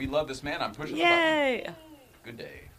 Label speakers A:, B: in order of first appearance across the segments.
A: We love this man. I'm pushing the button.
B: Yay!
A: Good day.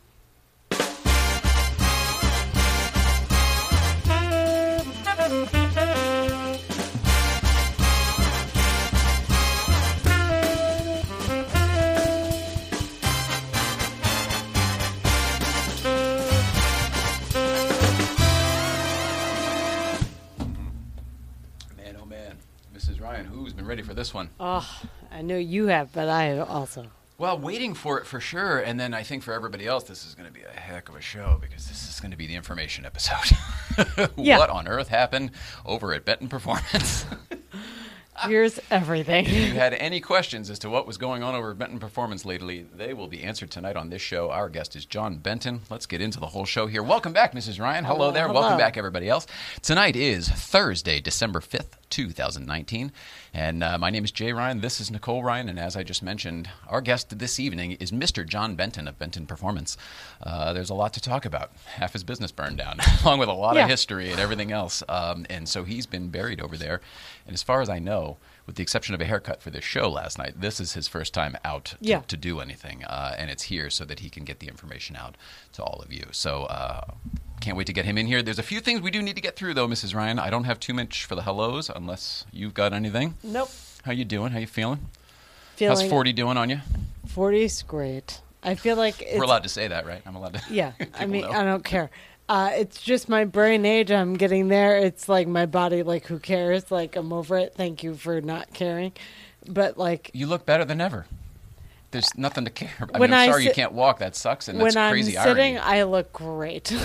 A: Man, oh man. Mrs. Ryan, who's been ready for this one?
B: Oh, I know you have, but I also.
A: Well, waiting for it for sure, and then I think for everybody else, this is going to be a heck of a show because this is going to be the information episode.
B: Yeah.
A: What on earth happened over at Benton Performance?
B: Here's everything.
A: if you had any questions as to what was going on over at Benton Performance lately, they will be answered tonight on this show. Our guest is John Benton. Let's get into the whole show here. Welcome back, Mrs. Ryan. Hello,
B: Hello,
A: there.
B: hello.
A: Welcome back, everybody else. Tonight is Thursday, December 5th, 2019. And uh, my name is Jay Ryan. This is Nicole Ryan. And as I just mentioned, our guest this evening is Mr. John Benton of Benton Performance. Uh, there's a lot to talk about. Half his business burned down, along with a lot
B: Yeah.
A: of history and everything else. Um, and so he's been buried over there. And as far as I know, with the exception of a haircut for this show last night, this is his first time out to,
B: Yeah.
A: to do anything. Uh, and it's here so that he can get the information out to all of you. So uh, can't wait to get him in here. There's a few things we do need to get through, though, Mrs. Ryan. I don't have too much for the hellos unless you've got anything.
B: Nope.
A: How you doing? How you feeling?
B: Feeling
A: How's 40 doing on you?
B: 40 is great. I feel like it's.
A: We're allowed to say that, right? I'm allowed to.
B: Yeah, I mean,
A: know.
B: I don't care. Uh, it's just my brain age. I'm getting there. It's like my body, like, who cares? Like, I'm over it. Thank you for not caring. But, like,
A: You look better than ever. There's nothing to care. I mean, I'm sorry you can't walk. That sucks, and that's
B: when I'm
A: crazy
B: sitting,
A: irony.
B: I look great.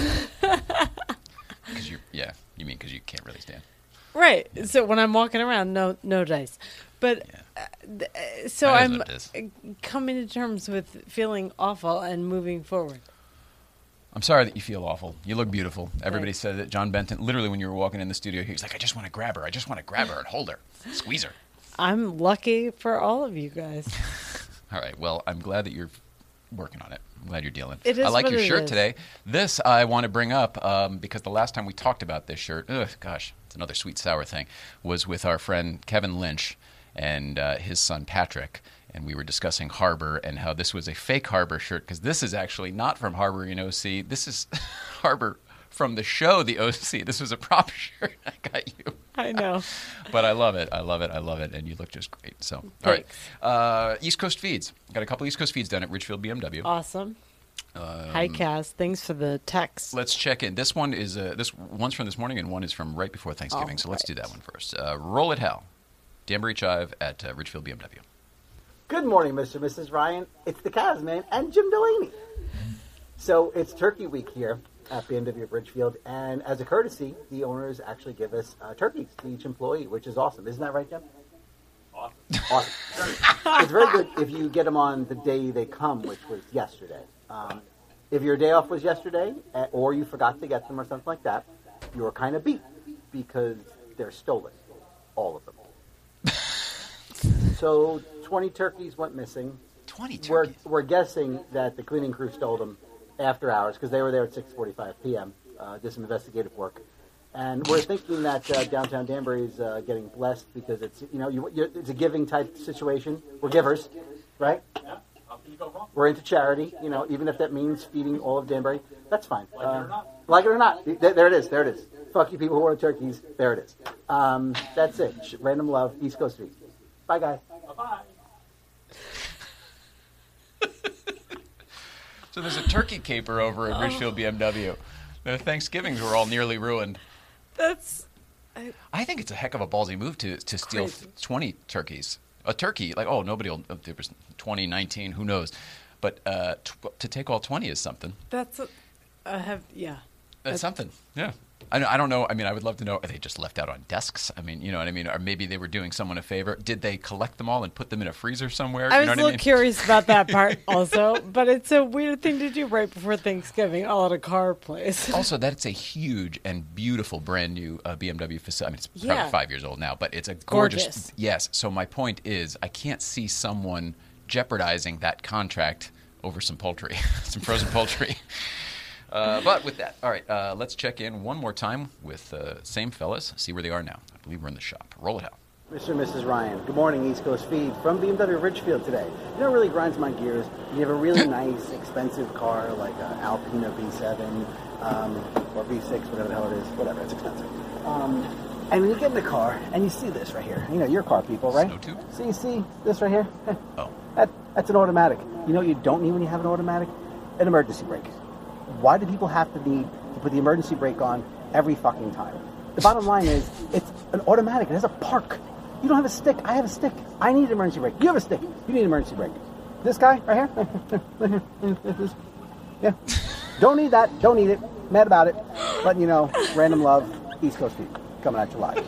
A: Because you, yeah, you mean because you can't really stand.
B: right. So when I'm walking around, no, no dice. But
A: Yeah.
B: uh, uh, so I'm
A: what it is.
B: uh, coming to terms with feeling awful and moving forward.
A: I'm sorry that you feel awful. You look beautiful. Everybody said that John Benton, literally when you were walking in the studio, he was like, I just want to grab her. I just want to grab her and hold her, squeeze her.
B: I'm lucky for all of you guys.
A: All right. Well, I'm glad that you're working on it. I'm glad you're dealing.
B: It
A: I like your shirt
B: is.
A: today. This I want to bring up um, because the last time we talked about this shirt, ugh, gosh, it's another sweet sour thing, was with our friend Kevin Lynch and uh, his son Patrick. And we were discussing Harbor and how this was a fake Harbor shirt because this is actually not from Harbor in OC. This is Harbor from the show, the OC. This was a prop shirt I got you
B: I know.
A: but I love it. I love it. I love it. And you look just great. So, all right. Uh, East Coast feeds. Got a couple East Coast feeds done at Ridgefield BMW.
B: Awesome.
A: Um,
B: Hi, Cass. Thanks for the text.
A: Let's check in. This one is uh, this one's from this morning, and one is from right before Thanksgiving.
B: All
A: so let's do that one first. Uh, Roll it, Hal. Danbury Chive at uh, Ridgefield BMW.
C: Good morning, Mr. and Mrs. Ryan. It's the Casman and Jim Delaney. So it's Turkey Week here at BMW of Ridgefield, and as a courtesy, the owners actually give us uh, turkeys to each employee, which is awesome. Isn't that right, Jim? Awesome. Awesome. it's very good if you get them on the day they come, which was yesterday. Um, if your day off was yesterday, uh, or you forgot to get them or something like that, you were kind of beat because they're stolen, all of them. so 20 turkeys went missing.
A: 20
C: We're,
A: turkeys.
C: we're guessing that the cleaning crew stole them after hours because they were there at 6:45 p.m. Uh, did some investigative work, and we're thinking that uh, downtown Danbury is uh, getting blessed because it's you know you, it's a giving type situation. We're givers, right? We're into charity, you know, even if that means feeding all of Danbury, that's fine. Uh, like it or not, there it is. There it is. Fuck you, people who are turkeys. There it is. Um, that's it. Random love, East Coast Feed. Bye, guys.
A: So there's a turkey caper over at Ridgefield BMW. Their Thanksgivings were all nearly ruined.
B: That's
A: I think it's a heck of a ballsy move to to steal
B: Crazy.
A: 20 turkeys. A turkey, like oh nobody will. There was 2019, who knows? But uh, tw- to take all 20 is something.
B: that's. A, I have yeah.
A: That's something. Yeah. I, don't- know. I mean, I would love to know. Are they just left out on desks? I mean, you know what I mean? Or maybe they were doing someone a favor. Did they collect them all and put them in a freezer somewhere?
B: I
A: you
B: was
A: know
B: a little
A: I mean?
B: curious about that part also, but it's a weird thing to do right before Thanksgiving, all at a car place.
A: Also, that's a huge and beautiful brand new uh, BMW facility. I mean, it's
B: Yeah.
A: probably five years old now, but it's a gorgeous.
B: Gorgeous.
A: Yes. So my point is, I can't see someone jeopardizing that contract over some poultry, some frozen poultry. Uh, but with that, all right, uh, let's check in one more time with uh, same fellas, see where they are now. I believe we're in the shop. Roll it out.
C: Mr. and Mrs. Ryan, good morning, East Coast Feed from BMW Ridgefield today. You know what really grinds my gears? You have a really nice, expensive car like an Alpina B7 um, or B6, whatever the hell it is. Whatever, it's expensive. Um, and you get in the car and you see this right here. You know, your car people, right?
A: Snow tube?
C: See, see this right here?
A: Oh.
C: That, that's an automatic. You know what you don't need when you have an automatic? An emergency brake. Why do people have to need to put the emergency brake on every fucking time? The bottom line is, it's an automatic. It has a park. You don't have a stick. I have a stick. I need an emergency brake. You have a stick. You need an emergency brake. This guy right here? yeah. Don't need that. Don't need it. Mad about it. Letting you know, random love, East Coast Feed, coming at you live.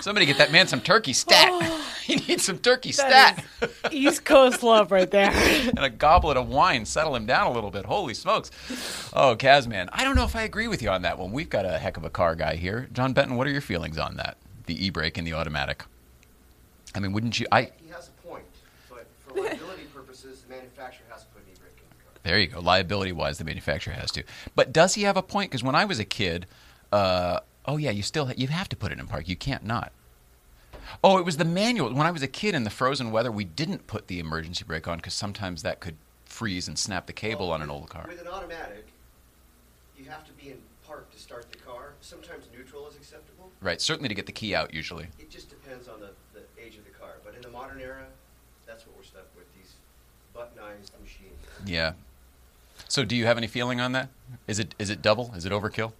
A: Somebody get that man some turkey stat. he needs some turkey
B: That
A: stat.
B: East Coast love right there.
A: and a goblet of wine, settle him down a little bit. Holy smokes. Oh, Kazman. I don't know if I agree with you on that one. We've got a heck of a car guy here. John Benton, what are your feelings on that? The e brake and the automatic. I mean, wouldn't you? I
D: He has a point, but for liability purposes, the manufacturer has to put an e-brake in the car.
A: There you go. Liability wise, the manufacturer has to. But does he have a point? Because when I was a kid, uh, oh yeah, you still you have to put it in park. You can't not. Oh, it was the manual. When I was a kid in the frozen weather, we didn't put the emergency brake on because sometimes that could freeze and snap the cable
D: Well,
A: on an old car.
D: With an automatic, you have to be in park to start the car. Sometimes neutral is acceptable.
A: Right. Certainly to get the key out. Usually.
D: It just depends on the, the age of the car. But in the modern era, that's what we're stuck with, these buttonized machines.
A: Yeah. So, do you have any feeling on that? Is it is it double? Is it overkill,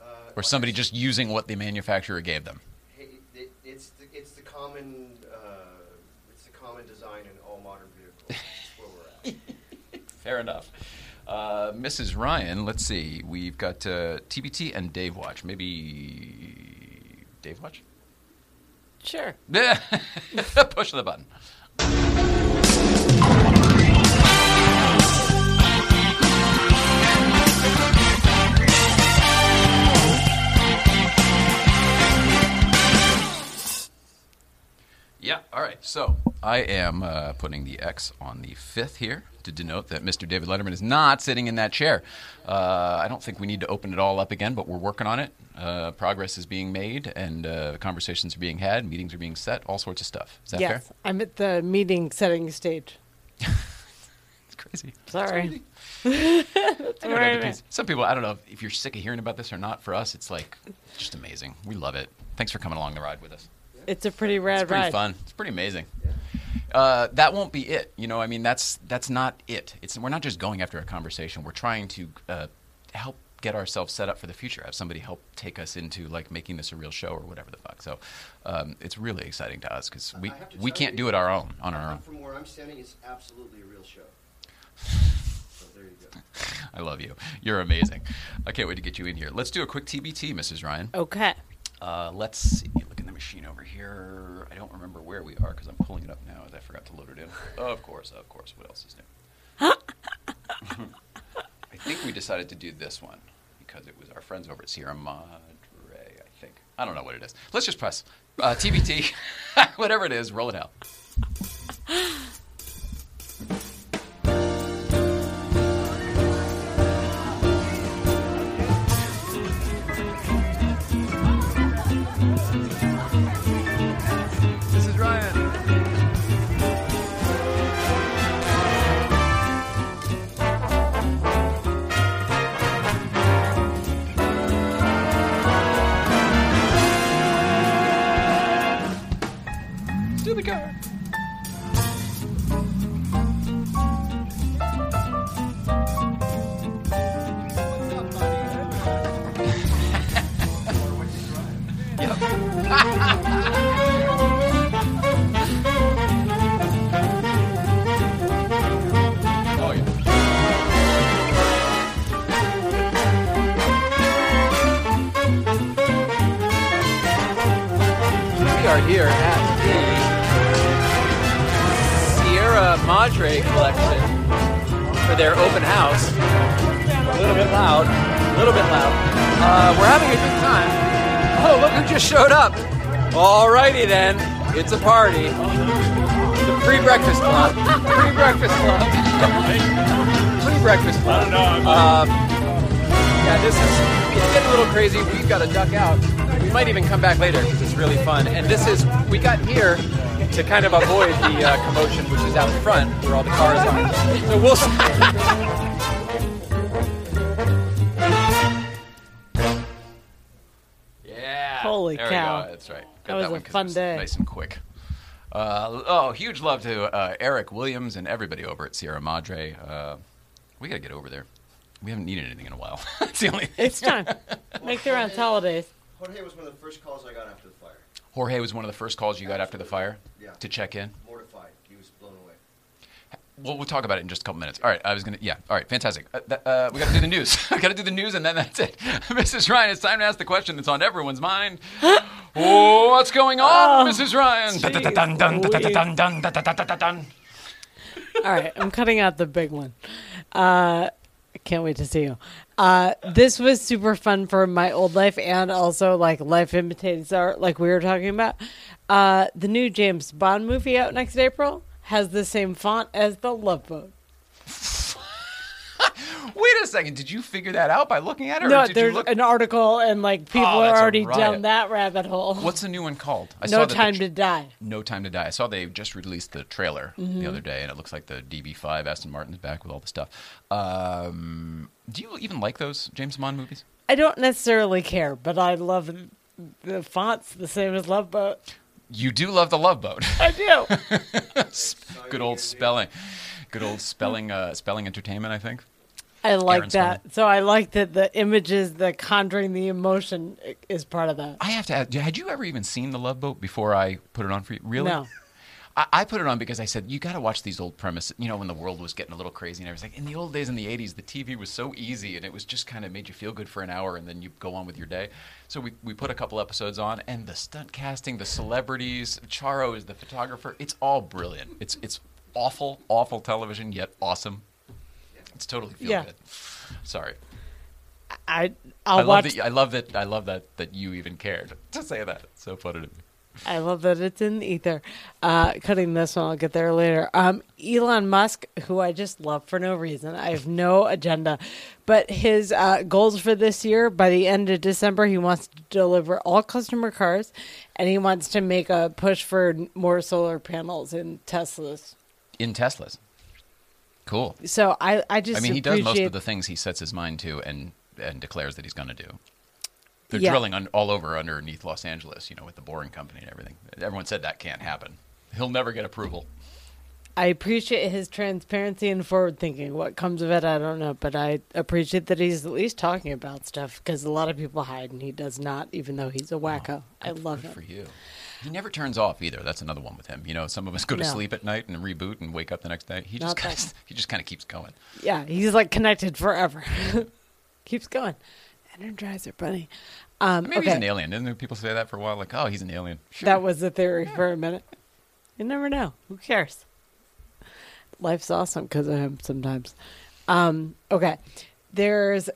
D: Uh,
A: or somebody just using what the manufacturer gave them?
D: Hey, it, it's, the, it's the common, uh, it's the common design in all modern vehicles. That's where we're at.
A: Fair enough. Uh, Mrs. Ryan, let's see. We've got uh, TBT and Dave Watch. Maybe Dave Watch?
B: Sure.
A: Push the button. Yeah, all right. So I am uh, putting the X on the fifth here to denote that Mr. David Letterman is not sitting in that chair. Uh, I don't think we need to open it all up again, but we're working on it. Uh, progress is being made, and uh, conversations are being had, meetings are being set, all sorts of stuff. Is that
B: yes,
A: fair?
B: I'm at the meeting setting stage.
A: It's crazy.
B: Sorry.
A: I know
B: where
A: that
B: I'm at.
A: depends. Some people, I don't know if you're sick of hearing about this or not. For us, it's like just amazing. We love it. Thanks for coming along the ride with us.
B: It's a pretty rad
A: It's pretty
B: ride.
A: fun. It's pretty amazing. Uh, that won't be it. You know, I mean, that's that's not it. It's we're not just going after a conversation. We're trying to uh, help get ourselves set up for the future. Have somebody help take us into like making this a real show or whatever the fuck. So um, it's really exciting to us because we
D: I have to
A: we can't
D: you,
A: do it our own on our own.
D: From where I'm standing, it's absolutely a real show. So there you go.
A: I love you. You're amazing. I can't wait to get you in here. Let's do a quick TBT, Mrs. Ryan.
B: Okay.
A: Uh, let's see. Look in the machine over here. I don't remember where we are because I'm pulling it up now as I forgot to load it in. Of course, of course. What else is new? I think we decided to do this one because it was our friends over at Sierra Madre. I think. I don't know what it is. Let's just press uh, TBT, whatever it is. Roll it out.
E: To kind of avoid the uh, commotion, which is out front where all the cars are. So we'll. yeah.
B: Holy
A: there
B: cow.
A: We go. That's right.
B: That was a
A: one 'cause it
B: fun day.
A: Nice and quick. Uh, oh, huge love to uh, Eric Williams and everybody over at Sierra Madre. Uh, we got to get over there. We haven't needed anything in a while. That's the only thing.
B: It's time. Make the rounds holidays.
D: Jorge was one of the first calls I got after the fire.
A: Jorge was one of the first calls you got after the fire
D: yeah.
A: to check in.
D: Mortified. He was blown away.
A: Well, we'll talk about it in just a couple minutes. All right, I was gonna. Yeah, all right, fantastic. Uh, th- uh, we got to do the news. we got to do the news, and then that's it. Mrs. Ryan, it's time to ask the question that's on everyone's mind. what's going on,
B: oh,
A: Mrs. Ryan?
B: All right, I'm cutting out the big one. Uh, I can't wait to see you. Uh, this was super fun for my old life and also like life imitates art, like we were talking about. Uh, the new James Bond movie out next April has the same font as the Love Boat.
A: Wait a second. Did you figure that out by looking at it? or
B: No, there's
A: look?
B: an article and like people
A: Oh,
B: are already down that rabbit hole.
A: What's the new one called? I
B: no time
A: tr-
B: to die.
A: No Time to Die. I saw they just released the trailer
B: Mm-hmm.
A: the other day, and it looks like the DB5 Aston Martin's back with all the stuff. Um, do you even like those James Bond movies?
B: I don't necessarily care, but I love the fonts the same as Love Boat.
A: You do love the Love Boat.
B: I do.
A: Good old spelling. Good old spelling. Uh, spelling entertainment. I think.
B: I like
A: Aaron's
B: that. So I like that the images, the conjuring the emotion is part of that.
A: I have to ask. Had you ever even seen the Love Boat before I put it on for you? Really?
B: No.
A: I, I put it on because I said you got to watch these old premises. You know, when the world was getting a little crazy and everything. In the old days, in the '80s, the TV was so easy and it was just kind of made you feel good for an hour, and then you go on with your day. So we we put a couple episodes on, and the stunt casting, the celebrities, Charo is the photographer. It's all brilliant. It's it's awful, awful television, yet awesome. It's totally feel
B: Yeah.
A: good. Sorry.
B: I I'll
A: I love that. I love that. I love that. That you even cared to say that. It's so funny to me.
B: I love that it's in the ether. Uh, cutting this one, I'll get there later. Um, Elon Musk, who I just love for no reason. I have no agenda, but his uh, goals for this year, by the end of December, he wants to deliver all customer cars, and he wants to make a push for more solar panels in Teslas.
A: In Teslas. Cool.
B: So I, I just
A: I mean, he does most of the things he sets his mind to and and declares that he's going to do. They're
B: Yeah.
A: drilling un- all over underneath Los Angeles, you know, with the boring company and everything. Everyone said that can't happen. He'll never get approval.
B: I appreciate his transparency and forward thinking. What comes of it, I don't know, but I appreciate that he's at least talking about stuff because a lot of people hide and he does not, even though he's a wacko. I love
A: Good
B: it.
A: for you. He never turns off either. That's another one with him. You know, some of us go to
B: No.
A: sleep at night and reboot and wake up the next day. He just kinda, he just kind of keeps going.
B: Yeah, he's like connected forever. Keeps going. Energizer bunny. Um,
A: Maybe
B: okay.
A: he's an alien. Didn't there people say that for a while? Like, oh, he's an alien. Sure.
B: That was the theory for a minute. You never know. Who cares? Life's awesome because of him sometimes. Um, okay. There's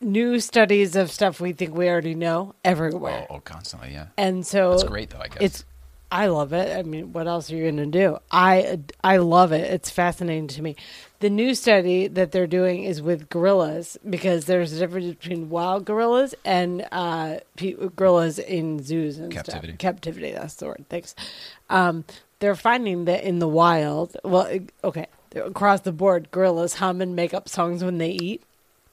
B: new studies of stuff we think we already know everywhere.
A: oh, oh, constantly, yeah.
B: And so
A: it's great, though. I guess
B: it's I love it. I mean, what else are you going to do? I I love it. It's fascinating to me. The new study that they're doing is with gorillas because there's a difference between wild gorillas and uh, pe- gorillas in zoos and
A: Captivity.
B: stuff. Captivity. That's the word. Thanks. Um, they're finding that in the wild, well, okay, across the board, gorillas hum and make up songs when they eat.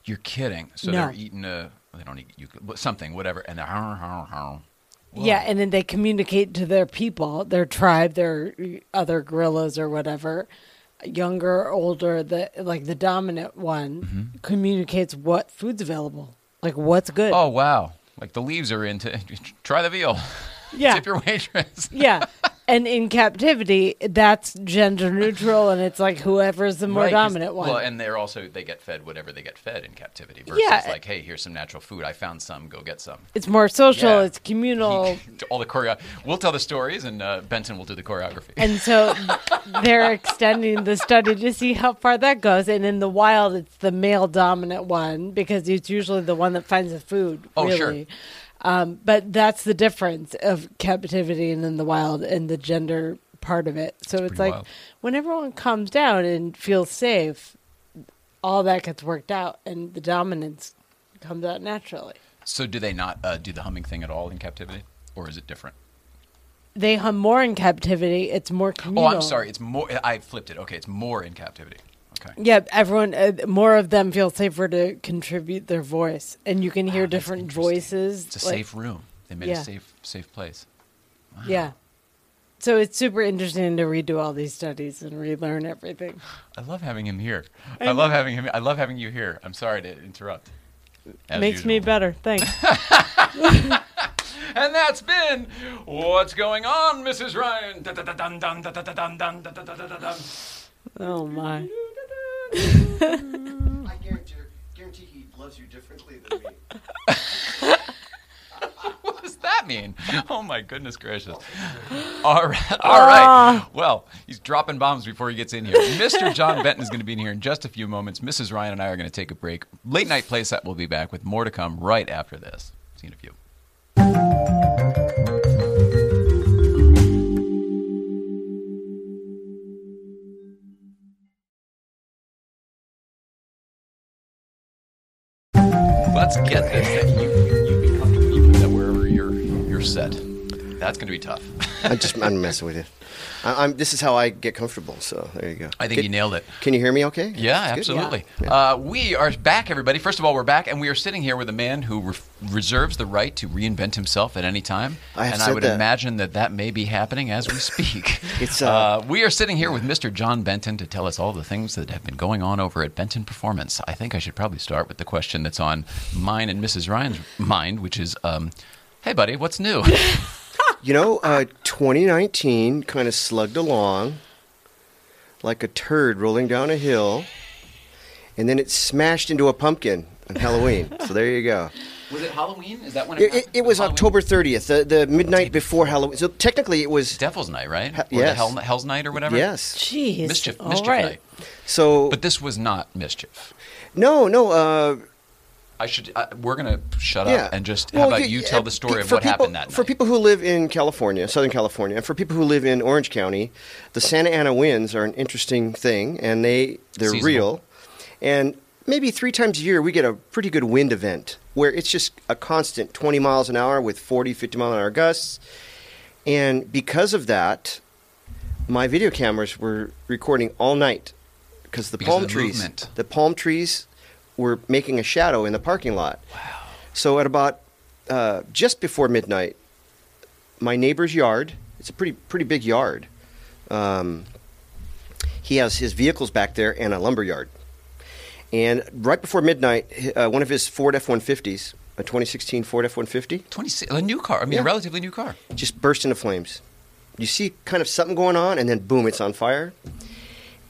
A: You're kidding. So
B: No.
A: they're eating a they don't eat you something whatever, and they're "Har, har, har."
B: Yeah, and then they communicate to their people, their tribe, their other gorillas or whatever, younger older. The like the dominant one
A: Mm-hmm.
B: communicates what food's available, like what's good.
A: Oh wow! Like the leaves are into. Try the veal.
B: yeah,
A: Tip your waitress.
B: yeah. And in captivity, that's gender neutral, and it's like whoever's the more
A: Right,
B: dominant one.
A: Well, and they're also they get fed whatever they get fed in captivity. Versus
B: Yeah.
A: like, hey, here's some natural food. I found some. Go get some.
B: it's more social.
A: Yeah.
B: It's communal.
A: All the choreo. We'll tell the stories, and uh, Benton will do the choreography.
B: And so they're extending the study to see how far that goes. And in the wild, it's the male dominant one because it's usually the one that finds the food.
A: Oh,
B: really.
A: sure.
B: Um, but that's the difference of captivity and in the wild and the gender part of it. So it's,
A: pretty
B: like
A: wild.
B: when everyone calms down and feels safe, all that gets worked out and the dominance comes out naturally.
A: So do they not uh, do the humming thing at all in captivity, or is it different?
B: They hum more in captivity. It's more
A: Oh. I'm sorry. It's more. I flipped it. Okay, it's more in captivity. Okay.
B: Yeah, everyone, uh, more of them feel safer to contribute their voice, and you can hear
A: Wow,
B: different voices.
A: It's a
B: like-
A: safe room. They made
B: Yeah.
A: a safe safe place.
B: Yeah. So it's super interesting to redo all these studies and relearn everything.
A: I love having him here. I love having him. I love having you here. I'm sorry to interrupt.
B: Makes me
A: usual.
B: better. Thanks.
A: And that's been what's going on, Mrs. Ryan.
B: Oh my.
D: I guarantee, guarantee he loves you differently than me.
A: What does that mean? Oh my goodness gracious! All right, all ah. right. Well, he's dropping bombs before he gets in here. Mr. John Benton is going to be in here in just a few moments. Mrs. Ryan and I are going to take a break. Late night playset will be back with more to come right after this. See you in a few. Get this thing. You, you, you be comfortable. You that wherever you're, you're set. That's going to be tough.
F: I'm just I'm messing with you. I, I'm. This is how I get comfortable. So there you go.
A: I think
F: Can-
A: you nailed it.
F: Can you hear me? Okay.
A: Yeah,
F: That's
A: absolutely.
F: Yeah.
A: Uh, we are back, everybody. First of all, we're back, and we are sitting here with a man who re- reserves the right to reinvent himself at any time.
F: I have
A: and I would
F: that.
A: imagine that that may be happening as we speak.
F: It's, uh,
A: we are sitting here with Mr. John Benton to tell us all the things that have been going on over at Benton Performance. I think I should probably start with the question that's on mine and Mrs. Ryan's mind, which is, um, "Hey, buddy, what's new?"
F: You know, uh, 2019 kind of slugged along like a turd rolling down a hill, and then it smashed into a pumpkin on Halloween. so there you go.
A: was it Halloween? Is that when
F: It, it, it was October 30th, the, the midnight before Halloween. So technically, it was
A: Devil's Night, right?
F: Ha-
A: Or the
F: yes.
A: Hell, Hell's Night or whatever.
F: yes.
B: Jeez.
A: Mischief,
B: All
A: mischief
B: right.
A: night.
F: So
A: But this was not mischief.
F: no, no. Uh,
A: I should. Uh, we're gonna shut
F: yeah.
A: up and just.
F: Well,
A: how about you tell
F: uh,
A: the story of what
F: people-
A: happened that night?
F: For people who live in California, Southern California, and for people who live in Orange County, the Santa Ana winds are an interesting thing, and they they're
A: Seasonal.
F: real. And maybe three times a year we get a pretty good wind event where it's just a constant 20 miles an hour with 40, 50 mile an hour gusts. And because of that, my video cameras were recording all night because the
A: Because
F: palm trees,
A: movement.
F: the palm trees were making a shadow in the parking lot. Wow. So at about uh, just before midnight, my neighbor's yard. It's a pretty pretty big yard. Um, he has his vehicles back there and a lumber yard. And right before midnight, uh, one of his Ford F-150s, a 2016 Ford F-150,
A: a new car. I mean,
F: Yeah.
A: a relatively new car.
F: just burst into flames. You see kind of something going on, and then boom, it's on fire.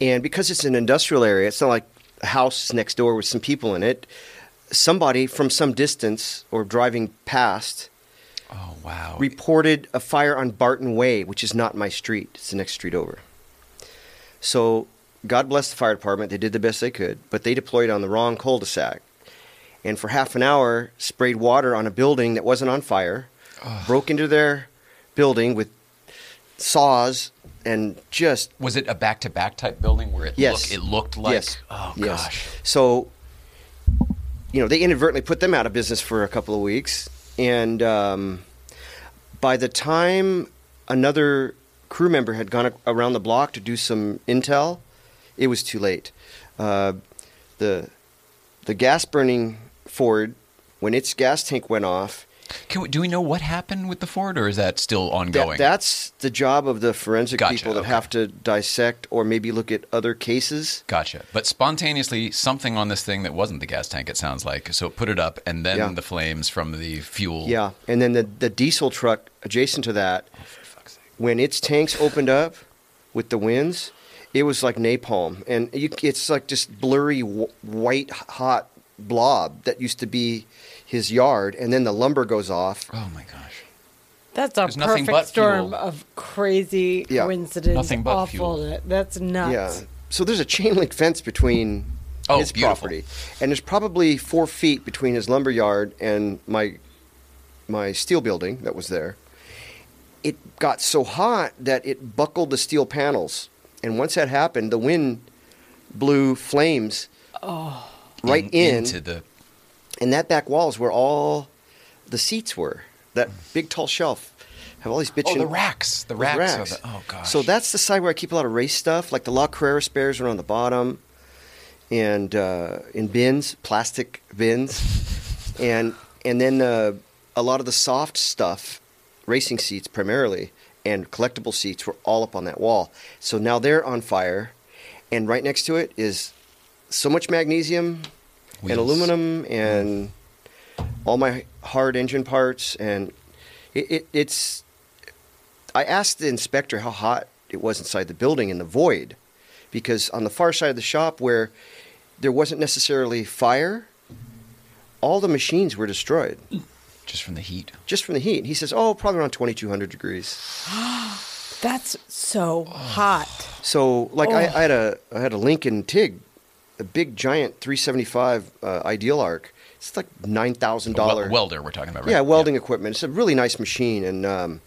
F: And because it's an industrial area, it's not like house next door with some people in it. Somebody from some distance or driving past
A: Oh wow.
F: reported a fire on Barton Way, which is not my street. It's the next street over. So, God bless the fire department. They did the best they could, but they deployed on the wrong cul-de-sac. And for half an hour, sprayed water on a building that wasn't on fire, broke into their building with saws, and just
A: was it a back-to-back type building where it
F: Yes.
A: looked, it looked like?
F: yes,
A: Oh
F: yes.
A: gosh.
F: So, you know, they inadvertently put them out of business for a couple of weeks, and um, by the time another crew member had gone around the block to do some intel, it was too late. Uh, the the gas burning Ford, when its gas tank went off,
A: we, do we know what happened with the Ford, or is that still
F: that,
A: ongoing?
F: that's the job of the forensic
A: Gotcha,
F: people that
A: okay.
F: have to dissect or maybe look at other cases.
A: Gotcha. But spontaneously, something on this thing that wasn't the gas tank, it sounds like. So it put it up, and then
F: Yeah.
A: the flames from the fuel.
F: Yeah, and then the the diesel truck adjacent to that,
A: oh, sake.
F: when its tanks opened up with the winds, it was like napalm, and you, it's like just blurry w- white hot blob that used to be his yard, and then the lumber goes off.
A: Oh my gosh.
B: That's a
A: There's nothing
B: perfect
A: but
B: storm
A: fuel.
B: of crazy
F: Yeah.
B: coincidence.
A: Nothing but
B: awful.
A: fuel.
B: That's nuts.
F: Yeah, so there's a chain link fence between
A: Oh,
F: his
A: beautiful.
F: property, and there's probably four feet between his lumber yard and my my steel building that was there. It got so hot that it buckled the steel panels, and once that happened, the wind blew flames oh. right in,
A: into the.
F: And that back wall is where all the seats were. That big tall shelf have all these bitchin'
A: Oh, the racks. The racks.
F: racks.
A: the- oh, gosh.
F: So that's the side where I keep a lot of race stuff, like the La Carrera spares are on the bottom, and uh, in bins, plastic bins, and and then uh, a lot of the soft stuff, racing seats primarily, and collectible seats were all up on that wall. So now they're on fire, and right next to it is so much magnesium and aluminum and all my hard engine parts and it, it, it's i asked the inspector how hot it was inside the building in the void because on the far side of the shop where there wasn't necessarily fire all the machines were destroyed
A: Just from the heat.
F: just from the heat he says oh probably around 2200 degrees
B: That's so hot.
F: So, like, I,
B: Oh.
F: I had a I had a Lincoln Tig, a big giant 375 uh, Ideal Arc. It's like nine thousand dollar
A: welder we're talking about, right?
F: Yeah, welding equipment. It's a really nice machine, and um,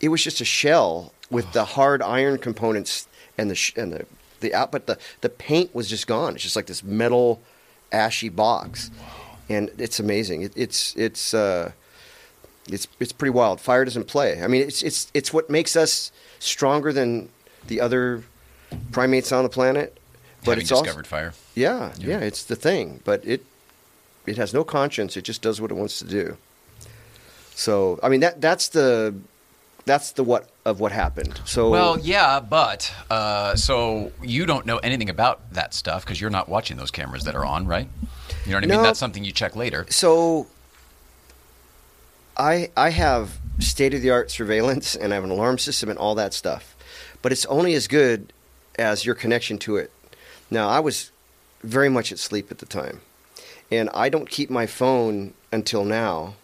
F: it was just a shell with the hard iron components and the sh- and the the out, but the the paint was just gone. It's just like this metal, ashy box, and it's amazing. It, it's it's uh, it's it's pretty wild. Fire doesn't play. I mean, it's it's it's what makes us stronger than the other primates on the planet. But
A: Having
F: it's also
A: discovered fire.
F: yeah,
A: Yeah.
F: yeah, it's the thing. But it it has no conscience. It just does what it wants to do. So I mean that that's the that's the what of what happened. So
A: Well, yeah, but uh, so you don't know anything about that stuff because you're not watching those cameras that are on, right? You know what I mean? That's something you check later.
F: so I I have state of the art surveillance and I have an alarm system and all that stuff. But it's only as good as your connection to it. Now I was very much asleep at the time. And I don't keep my phone until now.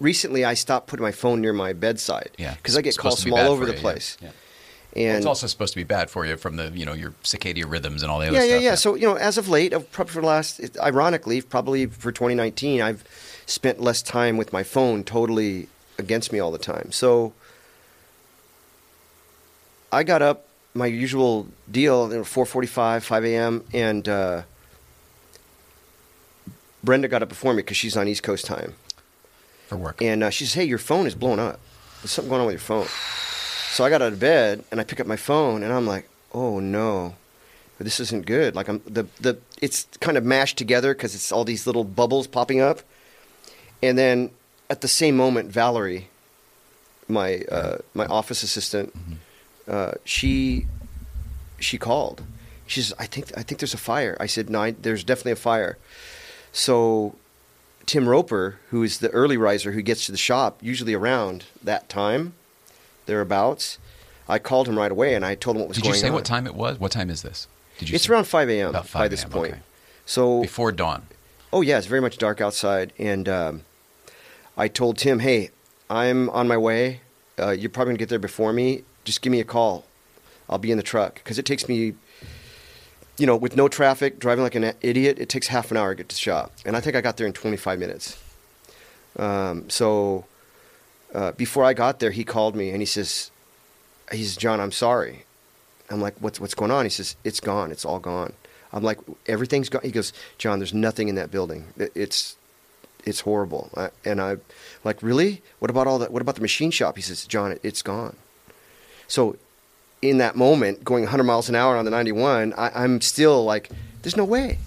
F: Recently I stopped putting my phone near my bedside.
A: Yeah,
F: Because I get calls from all over the
A: you,
F: place.
A: Yeah. yeah. Well,
F: And
A: it's also supposed to be bad for you from the you know your circadian rhythms and all the other
F: yeah,
A: stuff.
F: yeah, yeah. Yeah. So you know, as of late, probably for the last, ironically, probably for 2019, I've spent less time with my phone totally against me all the time. So I got up my usual deal, you know, 4:45, 5 a.m., and uh, Brenda got up before me because she's on East Coast time,
A: for work.
F: and uh, she says, "Hey, your phone is blowing up. There's something going on with your phone." So I got out of bed and I pick up my phone and I'm like, "Oh no, this isn't good." Like I'm the the it's kind of mashed together because it's all these little bubbles popping up, and then at the same moment, Valerie, my uh, my office assistant, uh, she she called. She says, "I think I think there's a fire." I said, "No, I, there's definitely a fire." So Tim Roper, who is the early riser who gets to the shop usually around that time, thereabouts, I called him right away and I told him what was
A: Did you say
F: on.
A: what time it was? What time is this? Did you?
F: It's
A: say?
F: around 5 a.m.
A: About 5
F: by this point.
A: okay.
F: So,
A: before dawn.
F: oh yeah, it's very much dark outside, and um, I told Tim, "Hey, I'm on my way. Uh, you're probably gonna get there before me. Just give me a call. I'll be in the truck because it takes me." You know, with no traffic, driving like an idiot, it takes half an hour to get to the shop, and I think I got there in 25 minutes. Um, so uh, before I got there, he called me and he says, "He says, John, I'm sorry." I'm like, "What's what's going on?" He says, "It's gone. It's all gone." I'm like, "Everything's gone." He goes, "John, there's nothing in that building. It's it's horrible." And I like, "Really? What about all that? What about the machine shop?" He says, "John, it, it's gone." So in that moment, going 100 miles an hour on the 91, I, I'm still like, "There's no way."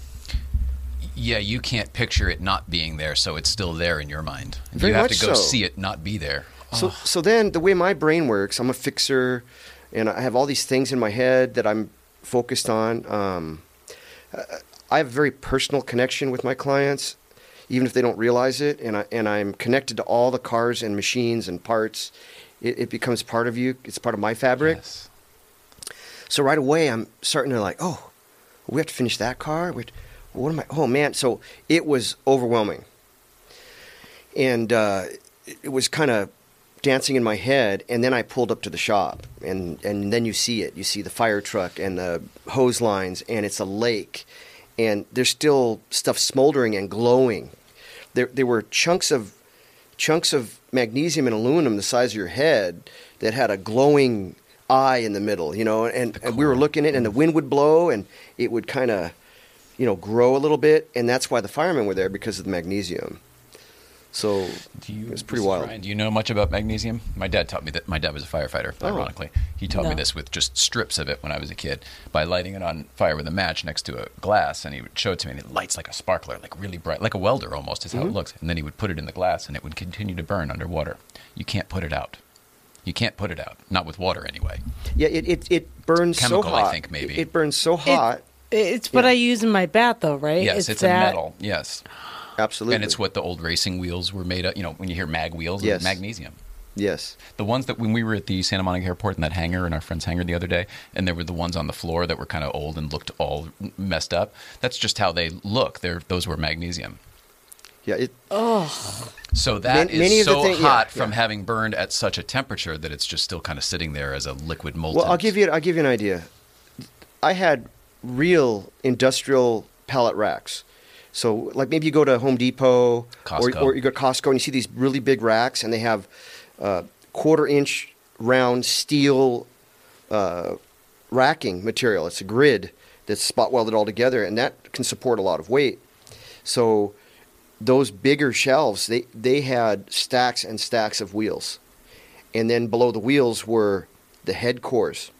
A: Yeah, you can't picture it not being there, so it's still there in your mind.
F: Very
A: you have to go
F: so.
A: see it not be there.
F: So, so then the way my brain works, I'm a fixer, and I have all these things in my head that I'm focused on. Um, I have a very personal connection with my clients, even if they don't realize it, and I and I'm connected to all the cars and machines and parts. It, it becomes part of you. It's part of my fabric.
A: Yes.
F: So right away, I'm starting to like, oh, we have to finish that car. We, what am I? Oh man! So it was overwhelming, and uh, it- it was kind of dancing in my head. And then I pulled up to the shop, and and then you see it. You see the fire truck and the hose lines, and it's a lake, and there's still stuff smoldering and glowing. There there were chunks of chunks of magnesium and aluminum the size of your head that had a glowing eye in the middle, you know, and, and we were looking at it and the mm. wind would blow and it would kind of, you know, grow a little bit. And that's why the firemen were there because of the magnesium. So
A: Do you,
F: it's pretty wild.
A: Ryan, do you know much about magnesium? My dad taught me that. My dad was a firefighter.
F: Oh.
A: Ironically, he taught me this with just strips of it when I was a kid by lighting it on fire with a match next to a glass, and he would show it to me, and it lights like a sparkler, like really bright, like a welder almost is how
F: Mm-hmm.
A: it looks. And then he would put it in the glass, and it would continue to burn underwater. You can't put it out. You can't put it out, not with water anyway.
F: Yeah, it, it, it burns
A: Chemical,
F: so
A: I think, maybe.
F: It, it burns so hot.
B: It's what
F: Yeah.
B: I use in my bath, though, right?
A: Yes, it's,
B: that-
A: a metal. Yes,
F: Absolutely.
A: and it's what the old racing wheels were made of. You know, when you hear mag wheels,
F: Yes.
A: magnesium.
F: Yes.
A: The ones that when we were at the Santa Monica airport in that hangar in our friend's hangar the other day, and there were the ones on the floor that were kind of old and looked all messed up. That's just how they look. They're those were magnesium.
F: Yeah. It,
A: So that
F: Man-
A: is
F: many
A: so
F: thing- yeah,
A: hot from
F: yeah.
A: having burned at such a temperature that it's just still kind of sitting there as a liquid molten.
F: well, I'll give you. I'll give you an idea. I had real industrial pallet racks. So, like maybe you go to Home Depot or, or you go to Costco and you see these really big racks, and they have uh, quarter inch round steel uh, racking material. It's a grid that's spot welded all together, and that can support a lot of weight. So, those bigger shelves, they, they had stacks and stacks of wheels. And then below the wheels were the head cores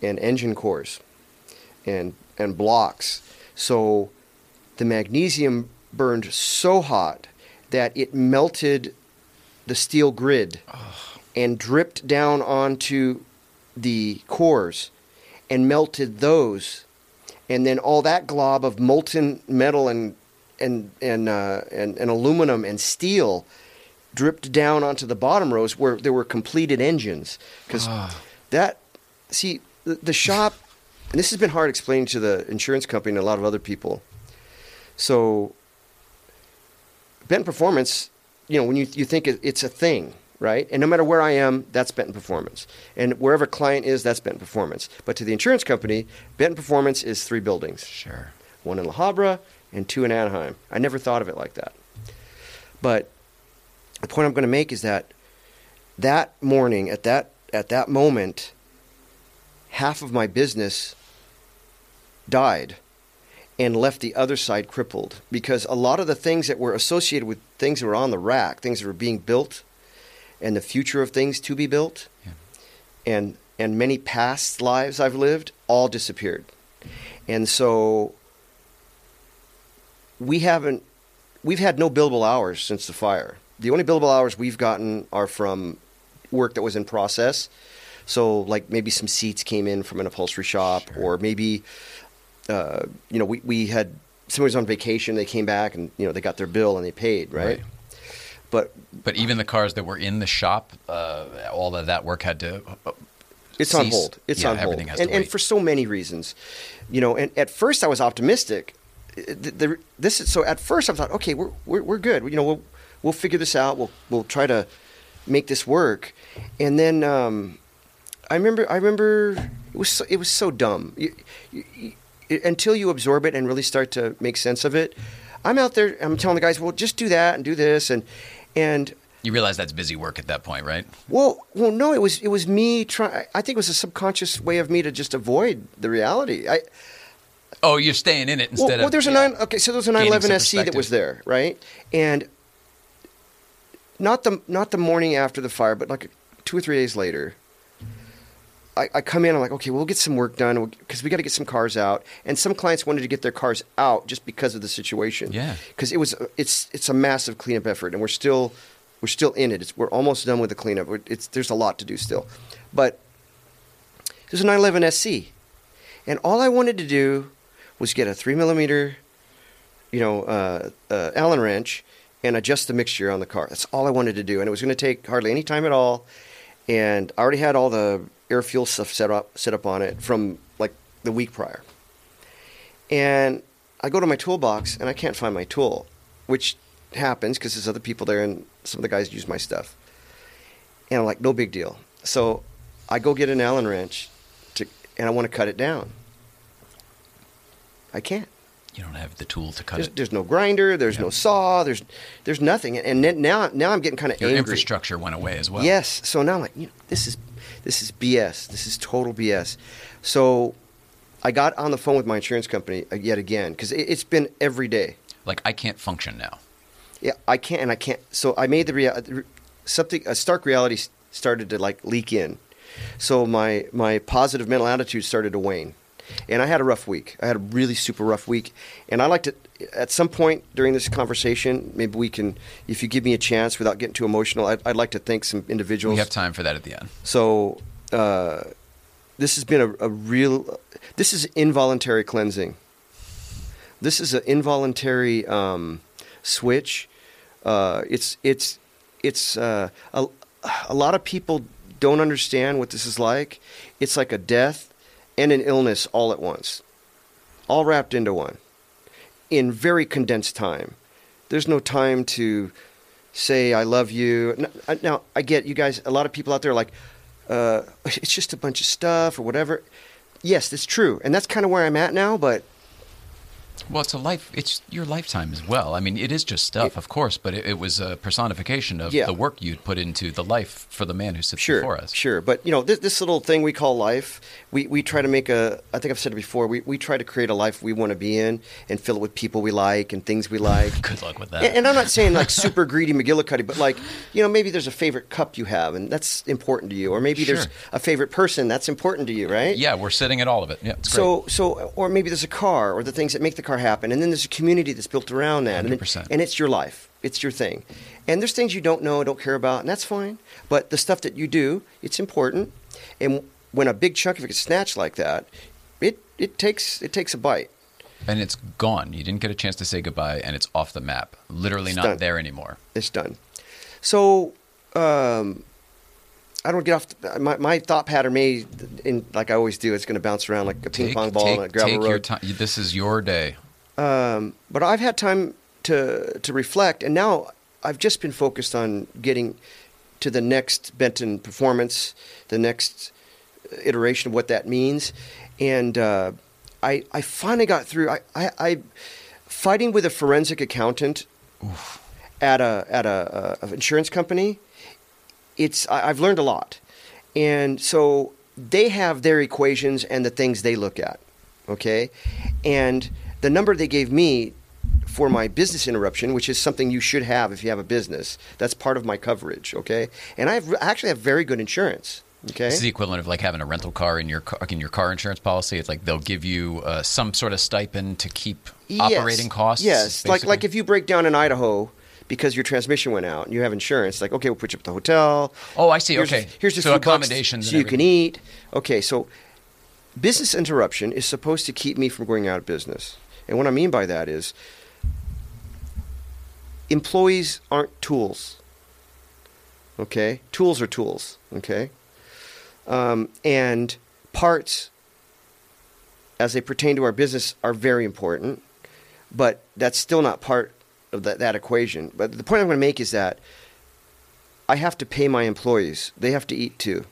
F: and engine cores and, and blocks. So the magnesium burned so hot that it melted the steel grid and dripped down onto the cores and melted those. And then all that glob of molten metal and and and, uh, and and aluminum and steel dripped down onto the bottom rows where there were completed engines because that see the, the shop and this has been hard explaining to the insurance company and a lot of other people so benton performance you know when you, you think it, it's a thing right and no matter where i am that's benton performance and wherever a client is that's benton performance but to the insurance company benton performance is three buildings
A: Sure.
F: one in La Habra and two in Anaheim. I never thought of it like that. But the point I'm going to make is that that morning, at that at that moment, half of my business died and left the other side crippled because a lot of the things that were associated with things that were on the rack, things that were being built, and the future of things to be built,
A: Yeah.
F: and and many past lives I've lived, all disappeared. And so we haven't we've had no billable hours since the fire. The only billable hours we've gotten are from work that was in process. So like maybe some seats came in from an upholstery shop
A: Sure.
F: or maybe uh, you know we, we had somebody was on vacation they came back and you know they got their bill and they paid right,
A: Right.
F: but
A: But even the cars that were in the shop, uh, all of that work had to. uh,
F: It's on hold. It's
A: Yeah,
F: on hold,
A: everything has to
F: and, and for so many reasons, you know. And at first, I was optimistic. The, the, this is so. At first, I thought, okay, we're, we're we're good. You know, we'll we'll figure this out. We'll we'll try to make this work. And then um, I remember I remember it was so, it was so dumb. You, you, until you absorb it and really start to make sense of it, I'm out there. I'm telling the guys, well, just do that and do this and and
A: You realize that's busy work at that point, right?
F: well, well, no, it was it was me trying. I think it was a subconscious way of me to just avoid the reality. I
A: Oh, you're staying in it instead
F: well
A: of.
F: Well, there's a
A: yeah.
F: nine. Okay, so there was a
A: Gaining
F: 911 SC that was there, right? And not the not the morning after the fire, but like two or three days later. I, I come in. I'm like, okay, we'll get some work done because we got to get some cars out. And some clients wanted to get their cars out just because of the situation.
A: Yeah.
F: Because it was it's it's a massive cleanup effort, and we're still we're still in it. It's, we're almost done with the cleanup. It's there's a lot to do still, but there's a 911 SC, and all I wanted to do was get a three millimeter, you know, uh, uh, Allen wrench and adjust the mixture on the car. That's all I wanted to do, and it was going to take hardly any time at all. And I already had all the air fuel stuff set up set up on it from like the week prior. And I go to my toolbox and I can't find my tool, which happens because there's other people there and some of the guys use my stuff. And I'm like, no big deal. So I go get an Allen wrench to, and I want to cut it down. I can't.
A: You don't have the tool to cut
F: There's,
A: it.
F: there's no grinder. There's no saw. There's there's nothing. And then now now I'm getting kind of
A: Your
F: angry.
A: infrastructure went away as well.
F: Yes. So now I'm like, you know, this is this is BS. This is total BS. So I got on the phone with my insurance company uh, yet again because it, it's been every day.
A: Like I can't function now.
F: yeah, I can't, and I can't. So I made the rea- something a stark reality started to like leak in. So my my positive mental attitude started to wane, and I had a rough week. I had a really super rough week, and I like to. At some point during this conversation, maybe we can, if you give me a chance without getting too emotional, I'd, I'd like to thank some individuals.
A: We have time for that at the end.
F: So uh, this has been a, a real. This is involuntary cleansing. This is an involuntary um, switch. Uh, it's it's it's uh, a, a lot of people don't understand what this is like. It's like a death and an illness all at once, all wrapped into one, in very condensed time. There's no time to say I love you. Now I get you guys. A lot of people out there like, uh, it's just a bunch of stuff or whatever. Yes, that's true, and that's kind of where I'm at now. But
A: Well, it's a life. It's your lifetime as well. I mean, it is just stuff,
F: It-
A: of course, but it, it was a personification of
F: Yeah.
A: the work you'd put into the life for the man who sits
F: sure,
A: before us.
F: sure. But you know, this, this little thing we call life, we, we try to make a. I think I've said it before. We we try to create a life we want to be in and fill it with people we like and things we like.
A: Good luck with that.
F: And, and I'm not saying like super greedy McGillicuddy, but like you know maybe there's a favorite cup you have and that's important to you, or maybe there's a favorite person that's important to you, right?
A: yeah, we're sitting at all of it. Yeah, it's great.
F: So, so, or maybe there's a car, or the things that make the car happen, and then there's a community that's built around that, and, then-
A: 100%.
F: and it's your life, it's your thing, and there's things you don't know, don't care about, and that's fine. But the stuff that you do, it's important, and when a big chunk of it gets snatched like that, it it takes it takes a bite.
A: and it's gone. You didn't get a chance to say goodbye, and it's off the map. Literally
F: It's
A: not
F: done.
A: there anymore.
F: It's done. So, um, I don't get off. The, my my thought pattern may, in like I always do, it's going to bounce around like a ping
A: Take,
F: pong ball
A: take,
F: on a gravel
A: take
F: road.
A: your time. This is your day.
F: Um, but I've had time to to reflect, and now I've just been focused on getting to the next Benton performance, the next iteration of what that means, and uh, I I finally got through. I, I, I fighting with a forensic accountant at a at a, a, a insurance company. It's I, I've learned a lot, and so they have their equations and the things they look at okay? And the number they gave me for my business interruption, which is something you should have if you have a business, that's part of my coverage, okay? And I have, I actually have very good insurance, okay?
A: This is the equivalent of like having a rental car in your car, in your car insurance policy. It's like they'll give you uh, some sort of stipend to keep
F: Yes.
A: operating costs.
F: Yes, like like if you break down in Idaho because your transmission went out and you have insurance, like okay, we'll put you up at the hotel.
A: Oh, I see.
F: Here's,
A: Okay.
F: here's a
A: So accommodations
F: so you can eat. Okay, so business interruption is supposed to keep me from going out of business, and what I mean by that is employees aren't tools. Okay, tools are tools. Okay, um, and parts, as they pertain to our business, are very important, but that's still not part of that, that equation. But the point I'm going to make is that I have to pay my employees. They have to eat too.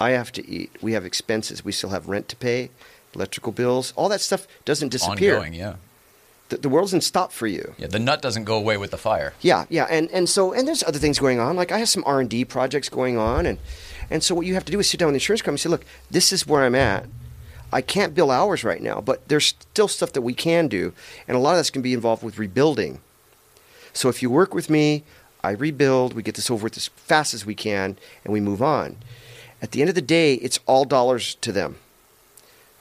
F: I have to eat. We have expenses. We still have rent to pay, electrical bills. All that stuff doesn't disappear.
A: ongoing. Yeah.
F: The, the world doesn't stop for you.
A: Yeah. The nut doesn't go away with the fire.
F: Yeah, yeah, and and so and there's other things going on. Like I have some R and D projects going on, and and so what you have to do is sit down with the insurance company and say, look, this is where I'm at. I can't bill hours right now, but there's still stuff that we can do, and a lot of that's going to be involved with rebuilding. So if you work with me, I rebuild. We get this over with as fast as we can, and we move on. At the end of the day, it's all dollars to them.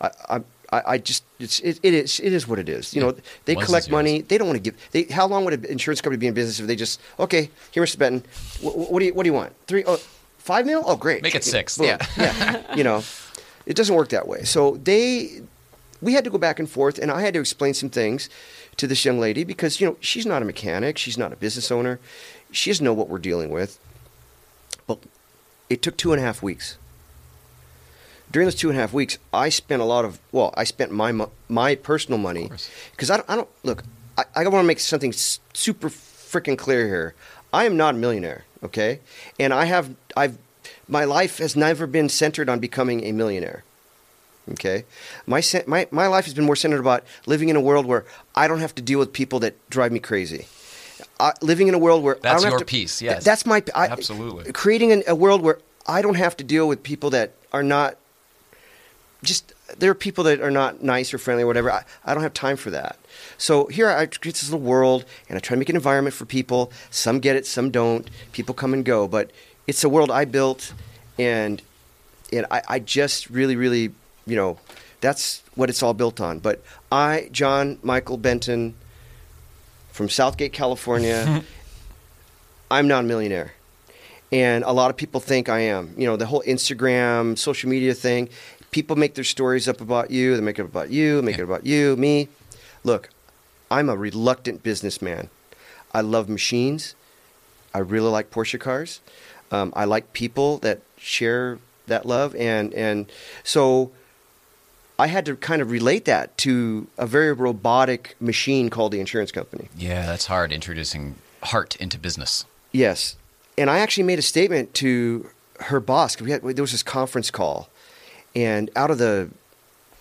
F: I, I, I just it's it, it is it is what it is. You know, they collect money. They don't want to give. They how long would an insurance company be in business if they just okay here, Mr. Benton, what, what do you what do you want? Three oh five mil? Oh, great.
A: Make it six.
F: Boom.
A: Yeah.
F: yeah. You know, it doesn't work that way. So they we had to go back and forth, and I had to explain some things to this young lady because you know she's not a mechanic, she's not a business owner, she doesn't know what we're dealing with. But it took two and a half weeks. During those two and a half weeks, I spent a lot of well, I spent my my personal money because I don't, I don't look. I, I want to make something super freaking clear here. I am not a millionaire, okay, and I have I've my life has never been centered on becoming a millionaire. Okay, my my my life has been more centered about living in a world where I don't have to deal with people that drive me crazy. Uh, living in a world where I
A: That's
F: don't have
A: your
F: to-
A: piece,
F: Th-
A: yes.
F: that's my I,
A: Absolutely.
F: creating an, a world where I don't have to deal with people that are not just there are people that are not nice or friendly or whatever. I, I don't have time for that. So here I create this little world and I try to make an environment for people. Some get it, some don't. People come and go, but it's a world I built, and and I, I just really, really, you know, that's what it's all built on. But I, John Michael Benton, from Southgate, California, I'm not a millionaire. And a lot of people think I am. You know, the whole Instagram, social media thing. People make their stories up about you. They make it about you, make
A: Yeah.
F: it about you, me. Look, I'm a reluctant businessman. I love machines. I really like Porsche cars. Um, I like people that share that love, and and so I had to kind of relate that to a very robotic machine called the insurance company.
A: Yeah, that's hard introducing heart into business.
F: Yes, and I actually made a statement to her boss. We had there was this conference call, and out of the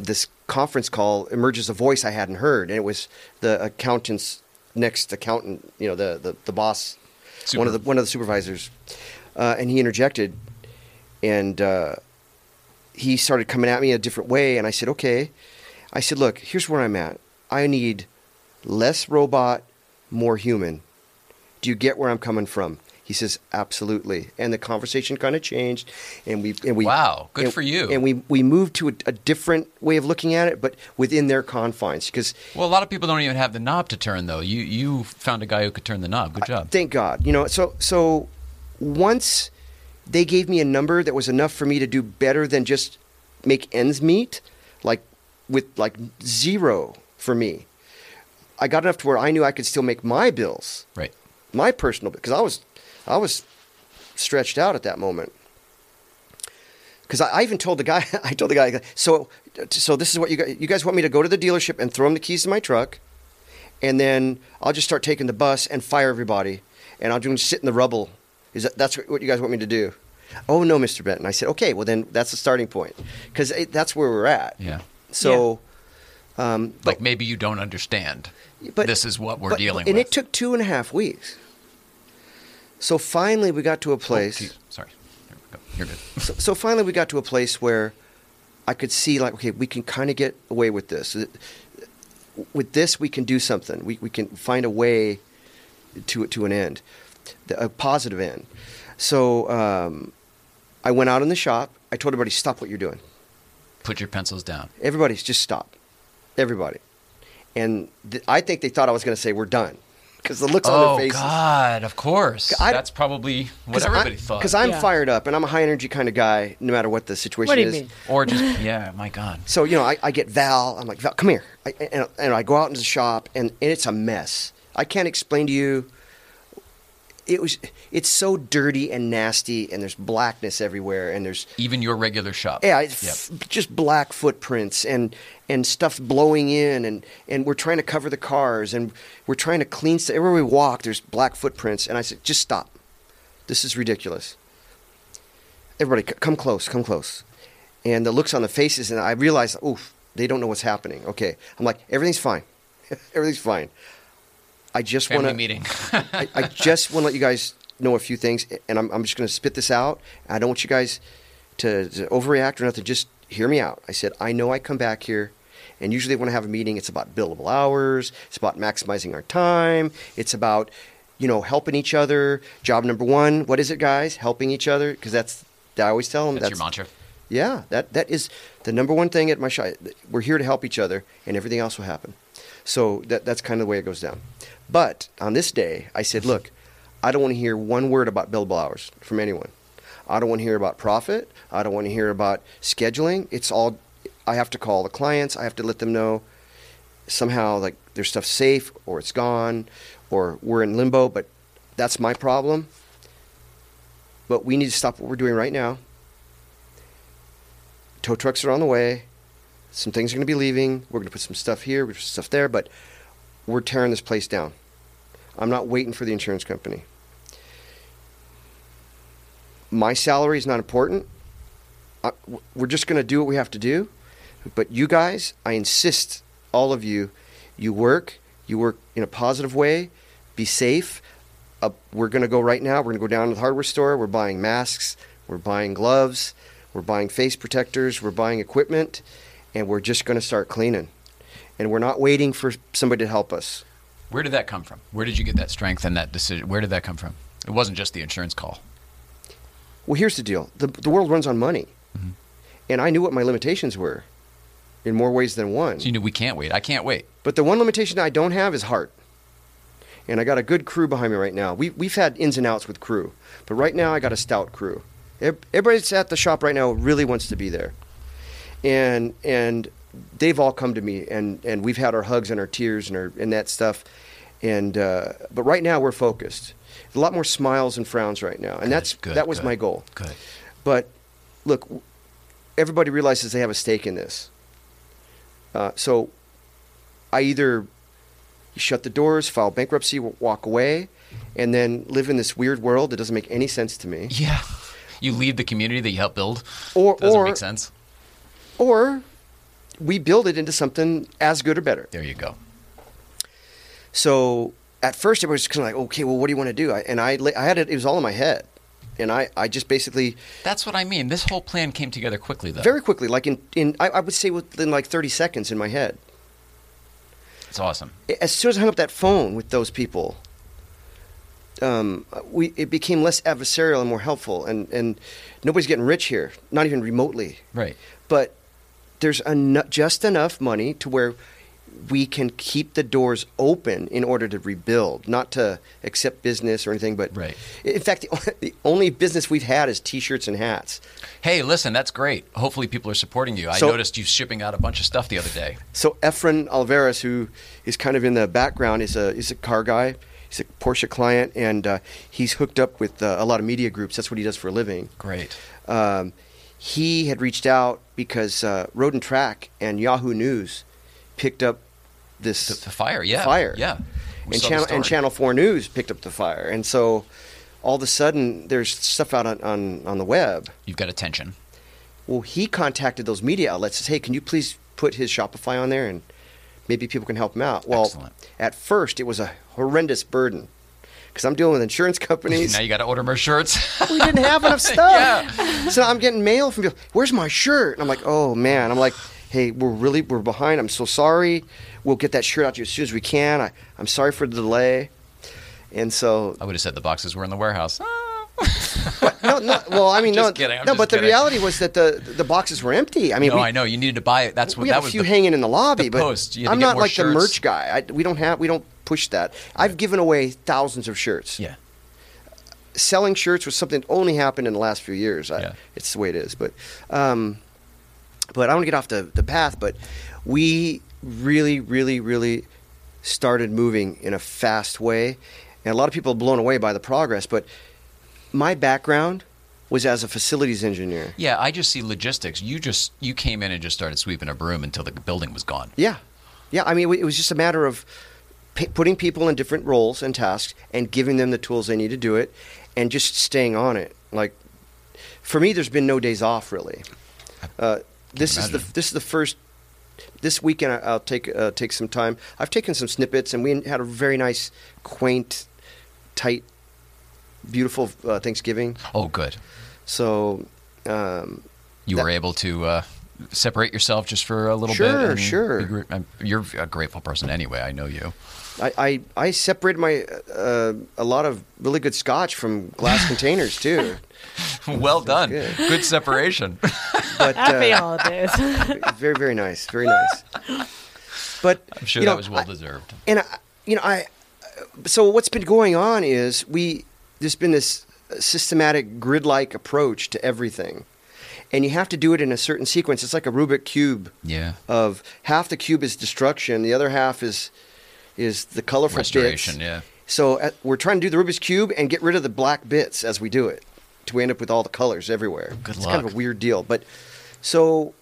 F: this conference call emerges a voice I hadn't heard, and it was the accountant's next accountant. You know, the the, the boss, one of the one of the supervisors, uh, and he interjected, and uh, he started coming at me a different way, and I said, okay. I said, look, here's where I'm at. I need less robot, more human. Do you get where I'm coming from? He says, absolutely. And the conversation kind of changed, and we and we
A: Wow, good
F: and-
A: for you.
F: And we we moved to a, a different way of looking at it, but within their confines. Because
A: Well, a lot of people don't even have the knob to turn, though. You you found a guy who could turn the knob. Good job.
F: thank God, you know. So so once they gave me a number that was enough for me to do better than just make ends meet, like with like zero for me. I got enough to where I knew I could still make my bills.
A: Right.
F: my personal because I was I was stretched out at that moment. Because I, I even told the guy, I told the guy, so so this is what you guys, you guys want me to go to the dealership and throw him the keys to my truck, and then I'll just start taking the bus and fire everybody, and I'll just sit in the rubble. Is that that's what you guys want me to do? Oh no, Mr. Benton. I said, okay, well then that's the starting point, because that's where we're at.
A: Yeah.
F: So, um, but-
A: Like maybe you don't understand.
F: but
A: this is what we're
F: but-
A: dealing
F: and
A: with.
F: And it took two and a half weeks. So finally, we got to a
A: Oh,
F: place.
A: geez, sorry. Here we go. You're good.
F: so, so finally, we got to a place where I could see, like, okay, we can kind of get away with this. With this, we can do something. We we can find a way to to an end, a positive end. So um, I went out in the shop. I told everybody, stop what you're doing.
A: Put your pencils down.
F: Everybody, just stop. Everybody. And th- I think they thought I was going to say we're done because the looks on
A: Oh
F: their faces.
A: Oh, God! Of course.
F: I-
A: That's probably what everybody thought.
F: Because I'm
B: Yeah.
F: fired up and I'm a high energy kind of guy, no matter what the situation
B: What do you
F: is.
B: mean?
A: or just yeah. My God.
F: So you know, I, I get Val. I'm like, Val, come here, I, and, and I go out into the shop, and, and it's a mess. I can't explain to you. It was. It's so dirty and nasty, and there's blackness everywhere, and there's
A: Even your regular shop.
F: yeah, it's f- just black footprints and and stuff blowing in, and and we're trying to cover the cars, and we're trying to clean. st- Everywhere we walk, there's black footprints, and I said, just stop. This is ridiculous. Everybody, c- come close, come close. And the looks on the faces, and I realized, oof, they don't know what's happening. Okay, I'm like, everything's fine, everything's fine. I just want to
A: meeting.
F: I, I just want to let you guys know a few things, and I'm, I'm just going to spit this out. I don't want you guys to, to overreact or nothing. Just hear me out. I said, I know I come back here, and usually when I have a meeting, it's about billable hours, it's about maximizing our time, it's about, you know, helping each other. Job number one, what is it, guys? Helping each other, because that's, I always tell them
A: That's your mantra.
F: yeah, that that is the number one thing at my shop. We're here to help each other, and everything else will happen. So that that's kind of the way it goes down. But on this day, I said, look, I don't want to hear one word about billable hours from anyone. I don't want to hear about profit. I don't want to hear about scheduling. It's all. I have to call the clients. I have to let them know somehow like their stuff's safe or it's gone or we're in limbo. But that's my problem. But we need to stop what we're doing right now tow trucks are on the way. Some things are going to be leaving. We're going to put some stuff here, we're stuff there, but we're tearing this place down. I'm not waiting for the insurance company. My salary is not important. I, we're just going to do what we have to do. But you guys, I insist, all of you, you work, you work in a positive way, be safe. Uh, we're going to go right now. We're going to go down to the hardware store. We're buying masks. We're buying gloves. We're buying face protectors. We're buying equipment, and we're just going to start cleaning. And we're not waiting for somebody to help us.
A: Where did that come from? Where did you get that strength and that decision? Where did that come from? It wasn't just the insurance call.
F: Well, here's the deal: the the world runs on money, mm-hmm. and I knew what my limitations were, in more ways than one.
A: So you knew we can't wait. I can't wait.
F: But the one limitation I don't have is heart. And I got a good crew behind me right now. We, we've had ins and outs with crew, but right now I got a stout crew. Ev- Everybody that's at the shop right now really wants to be there. And, and they've all come to me, and, and we've had our hugs and our tears and, our, and that stuff. And, uh, but right now we're focused. A lot more smiles and frowns right now. And that's,
A: good,
F: that was
A: good.
F: my goal.
A: Good.
F: But look, everybody realizes they have a stake in this. Uh, so I either shut the doors, file bankruptcy, walk away, and then live in this weird world that doesn't make any sense to me.
A: Yeah. You leave the community that you helped build.
F: Or,
A: Doesn't
F: or,
A: make sense.
F: or we build it into something as good or better.
A: There you go.
F: So at first, it was kind of like, okay, well, what do you want to do? I, and I, I had it; it was all in my head, and I, I just basically
A: That's what I mean. This whole plan came together quickly, though.
F: very quickly, like in, in I, I would say within like thirty seconds in my head.
A: It's awesome.
F: as soon as I hung up that phone with those people, um, we it became less adversarial and more helpful. And, and nobody's getting rich here, not even remotely.
A: Right.
F: But there's eno- just enough money to where we can keep the doors open in order to rebuild, not to accept business or anything. But
A: Right.
F: in fact, the, the only business we've had is T-shirts and hats.
A: Hey, listen, that's great. Hopefully, people are supporting you. I noticed you shipping out a bunch of stuff the other day.
F: So Efren Alvarez, who is kind of in the background, is a is a car guy. He's a Porsche client, and uh, he's hooked up with uh, a lot of media groups. That's what he does for a living.
A: Great.
F: Um, he had reached out because uh, Road and Track and Yahoo News picked up this
A: The, the fire, yeah.
F: fire.
A: Yeah. We
F: and channel and. Channel Four News picked up the fire, and so all of a sudden there's stuff out on, on, on the web.
A: You've got attention.
F: Well, he contacted those media outlets. Says, "Hey, can you please put his Shopify on there, and maybe people can help him out." Well,
A: Excellent.
F: at first it was a horrendous burden because I'm dealing with insurance companies.
A: Now you got to order more shirts.
F: we didn't have enough stuff.
A: Yeah.
F: So I'm getting mail from people. Where's my shirt? And I'm like, oh man. I'm like, hey, we're really we're behind. I'm so sorry. We'll get that shirt out to you as soon as we can. I, I'm sorry for the delay. And so
A: I would have said the boxes were in the warehouse.
F: no, no. Well, I mean, no,
A: kidding,
F: no. But the reality was that the the boxes were empty. I mean,
A: no,
F: we,
A: I know you needed to buy it. That's what
F: we
A: that
F: have a
A: was.
F: few
A: the,
F: hanging in the lobby,
A: the
F: but
A: post. Had
F: I'm not like the merch guy. I, we don't have we don't push that. I've given away thousands of shirts.
A: Yeah.
F: selling shirts was something that only happened in the last few years. I,
A: Yeah.
F: It's the way it is. But, um, but I want to get off the, the path. But we really, really, really started moving in a fast way, and a lot of people are blown away by the progress. But my background was as a facilities engineer.
A: Yeah, I just see logistics. You just you came in and just started sweeping a broom until the building was gone.
F: Yeah, yeah. I mean, it was just a matter of p- putting people in different roles and tasks and giving them the tools they need to do it, and just staying on it. Like for me, there's been no days off really. Uh, this is the this is the first. This weekend, I- I'll take uh, take some time. I've taken some snippets, and we had a very nice, quaint, tight, beautiful uh, Thanksgiving.
A: Oh, good.
F: So, um,
A: You
F: That-
A: were able to uh, separate yourself just for a little
F: Sure,
A: bit.
F: sure.
A: I'm- You're a grateful person anyway. I know you.
F: I, I, I separated my uh, a lot of really good scotch from glass containers too.
A: well done.
F: good.
A: Good separation.
F: But
B: Happy
F: uh,
B: holidays.
F: very very nice, very nice. But
A: I'm sure
F: you
A: that was well
F: I-
A: deserved.
F: and I, you know I. So what's been going on is we there's been this systematic grid-like approach to everything, and you have to do it in a certain sequence. It's like a Rubik cube
A: Yeah.
F: of half the cube is destruction, the other half is is the colorful
A: Restoration.
F: bits.
A: Yeah.
F: So uh, we're trying to do the Rubik's cube and get rid of the black bits as we do it, to we end up with all the colors everywhere.
A: Good
F: it's kind of a weird deal, but so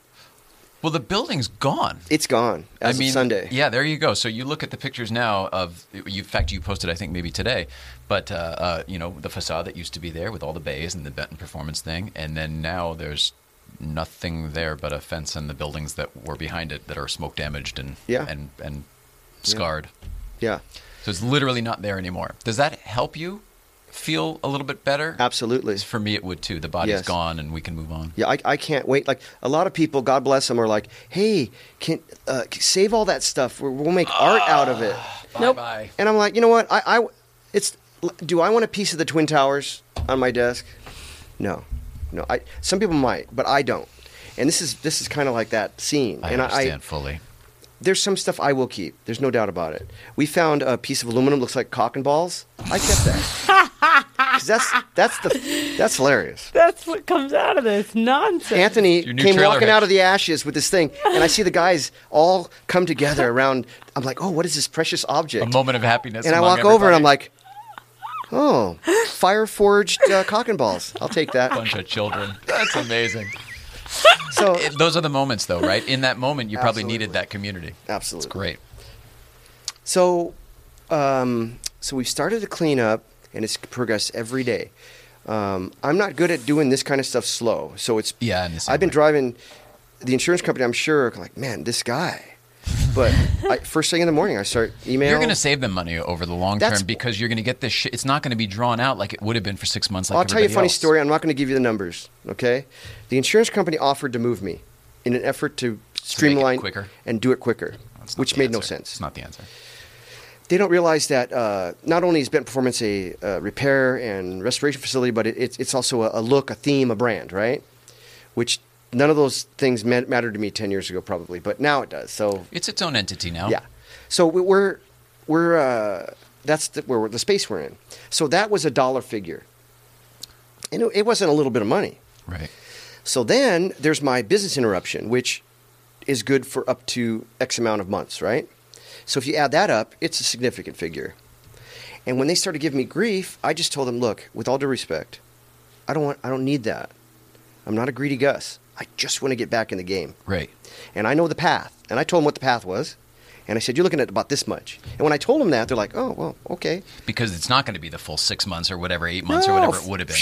A: Well, the building's gone.
F: it's gone as
A: I mean,
F: of Sunday.
A: Yeah, there you go. So you look at the pictures now of, you, in fact, you posted, I think, maybe today, but, uh, uh, you know, the facade that used to be there with all the bays and the Benton Performance thing. And then now there's nothing there but a fence and the buildings that were behind it that are smoke damaged and,
F: Yeah.
A: and, and scarred.
F: Yeah,
A: So it's literally not there anymore. Does that help you feel a little bit better?
F: Absolutely.
A: For me, it would too. The body's
F: Yes.
A: gone, and we can move on.
F: Yeah, I, I can't wait. Like a lot of people, God bless them, are like, "Hey, can uh, save all that stuff. We'll we'll make art out of it."
B: Nope.
A: Bye.
F: And I'm like, you know what? I, I, it's. Do I want a piece of the Twin Towers on my desk? No, no. I. Some people might, but I don't. And this is this is kind of like that scene.
A: I
F: and
A: understand fully.
F: There's some stuff I will keep. There's no doubt about it. We found a piece of aluminum looks like cock and balls. I kept that. 'Cause that's that's the that's hilarious.
B: That's what comes out of this nonsense.
F: Anthony came walking
A: hitch.
F: out of the ashes with this thing, and I see the guys all come together around. I'm like, oh, what is this precious object?
A: A moment of happiness.
F: and I
A: among
F: walk over and I'm like, oh, fire forged uh, cock and balls. I'll take that.
A: bunch of children. That's amazing.
F: So
A: those are the moments, though, right? In that moment, you probably
F: Absolutely.
A: needed that community.
F: absolutely
A: It's great.
F: So, um, so we've started to clean up, and it's progressed every day. Um, I'm not good at doing this kind of stuff slow, so it's.
A: Yeah, in the same
F: I've been
A: way.
F: driving the insurance company. I'm sure, like, man, this guy. But I, first thing in the morning, I start email.
A: You're going to save them money over the long
F: That's-
A: term because you're going to get this shit. It's not going to be drawn out like it would have been for six months. Like
F: I'll tell you a
A: everybody
F: funny
A: else.
F: story. I'm not going to give you the numbers. Okay, the insurance company offered to move me in an effort to streamline
A: quicker?
F: and do it quicker,
A: That's not
F: which
A: the
F: made no
A: answer.
F: sense.
A: It's not the answer.
F: they don't realize that uh, not only is Benton Performance a uh, repair and restoration facility, but it, it's, it's also a, a look, a theme, a brand, right? Which none of those things mattered to me 10 years ago, probably, but now it does. So,
A: It's its own entity now.
F: yeah. So we- we're, we're uh, that's the, where we're, the space we're in. So that was a dollar figure. And it, it wasn't a little bit of money.
A: Right.
F: So then there's my business interruption, which is good for up to X amount of months, right? So if you add that up, it's a significant figure. And when they started giving me grief, I just told them, look, with all due respect, I don't want I don't need that. I'm not a greedy Gus. I just want to get back in the game.
A: Right.
F: And I know the path. And I told him what the path was. And I said, You're looking at about this much. And when I told them that, they're like, Oh, well, okay.
A: Because it's not going to be the full six months or whatever, eight months or whatever it would have been.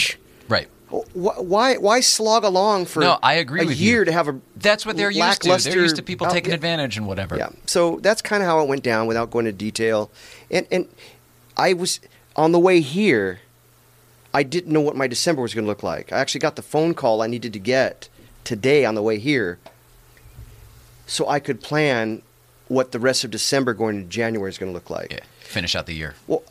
A: Right.
F: Why, why slog along for
A: No, I agree
F: a
A: with you.
F: year to have a
A: That's what they're used to. They're used to people taking
F: outfit?
A: advantage and whatever.
F: Yeah. So that's kind of how it went down without going into detail. And and I was on the way here. I didn't know what my December was going to look like. I actually got the phone call I needed to get today on the way here, so I could plan what the rest of December going into January is going to look like.
A: Yeah. Finish out the year.
F: Well,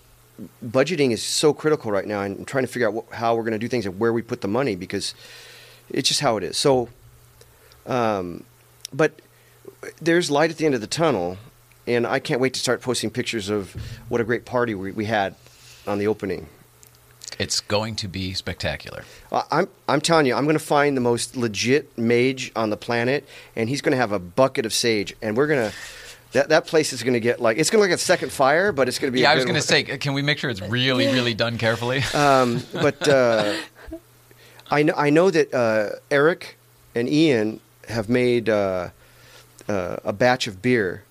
F: budgeting is so critical right now, and trying to figure out how we're going to do things and where we put the money because it's just how it is. So, um, but there's light at the end of the tunnel, and I can't wait to start posting pictures of what a great party we, we had on the opening.
A: It's going to be spectacular.
F: I'm I'm telling you, I'm going to find the most legit mage on the planet, and he's going to have a bucket of sage, and we're going to. That, that place is going to get like it's going to look like a second fire, but it's going to be.
A: Yeah, I was going to say, can we make sure it's really, really done carefully?
F: Um, but uh, I know I know that uh, Eric and Ian have made uh, uh, a batch of beer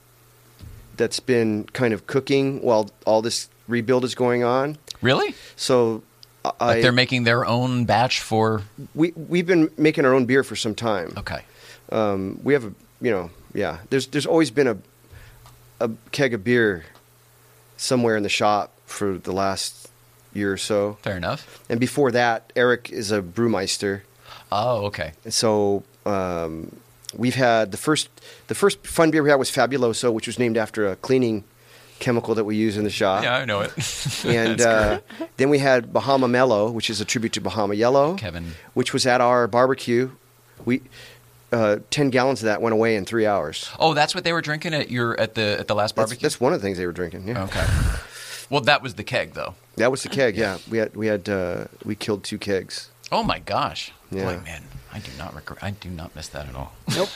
F: that's been kind of cooking while all this rebuild is going on.
A: really?
F: So I,
A: Like they're making their own batch for.
F: we we've been making our own beer for some time.
A: Okay.
F: Um, we have a you know yeah. There's there's always been a a keg of beer somewhere in the shop for the last year or so.
A: Fair enough.
F: And before that, Eric is a brewmeister.
A: Oh, okay.
F: And so um, we've had the first the first fun beer we had was Fabuloso, which was named after a cleaning chemical that we use in the shop.
A: Yeah, I know it.
F: And uh, then we had Bahama Mellow, which is a tribute to Bahama Yellow,
A: Kevin.
F: which was at our barbecue. We uh, ten gallons of that went away in three hours.
A: Oh, that's what they were drinking at your at the at the last
F: That's,
A: barbecue.
F: that's one of the things they were drinking. Yeah,
A: Okay. Well, that was the keg, though.
F: that was the keg. Yeah, we had we had uh, we killed two kegs.
A: Oh my gosh.
F: Yeah.
A: Boy, man, I do not regret. I do not miss that at all.
F: Nope.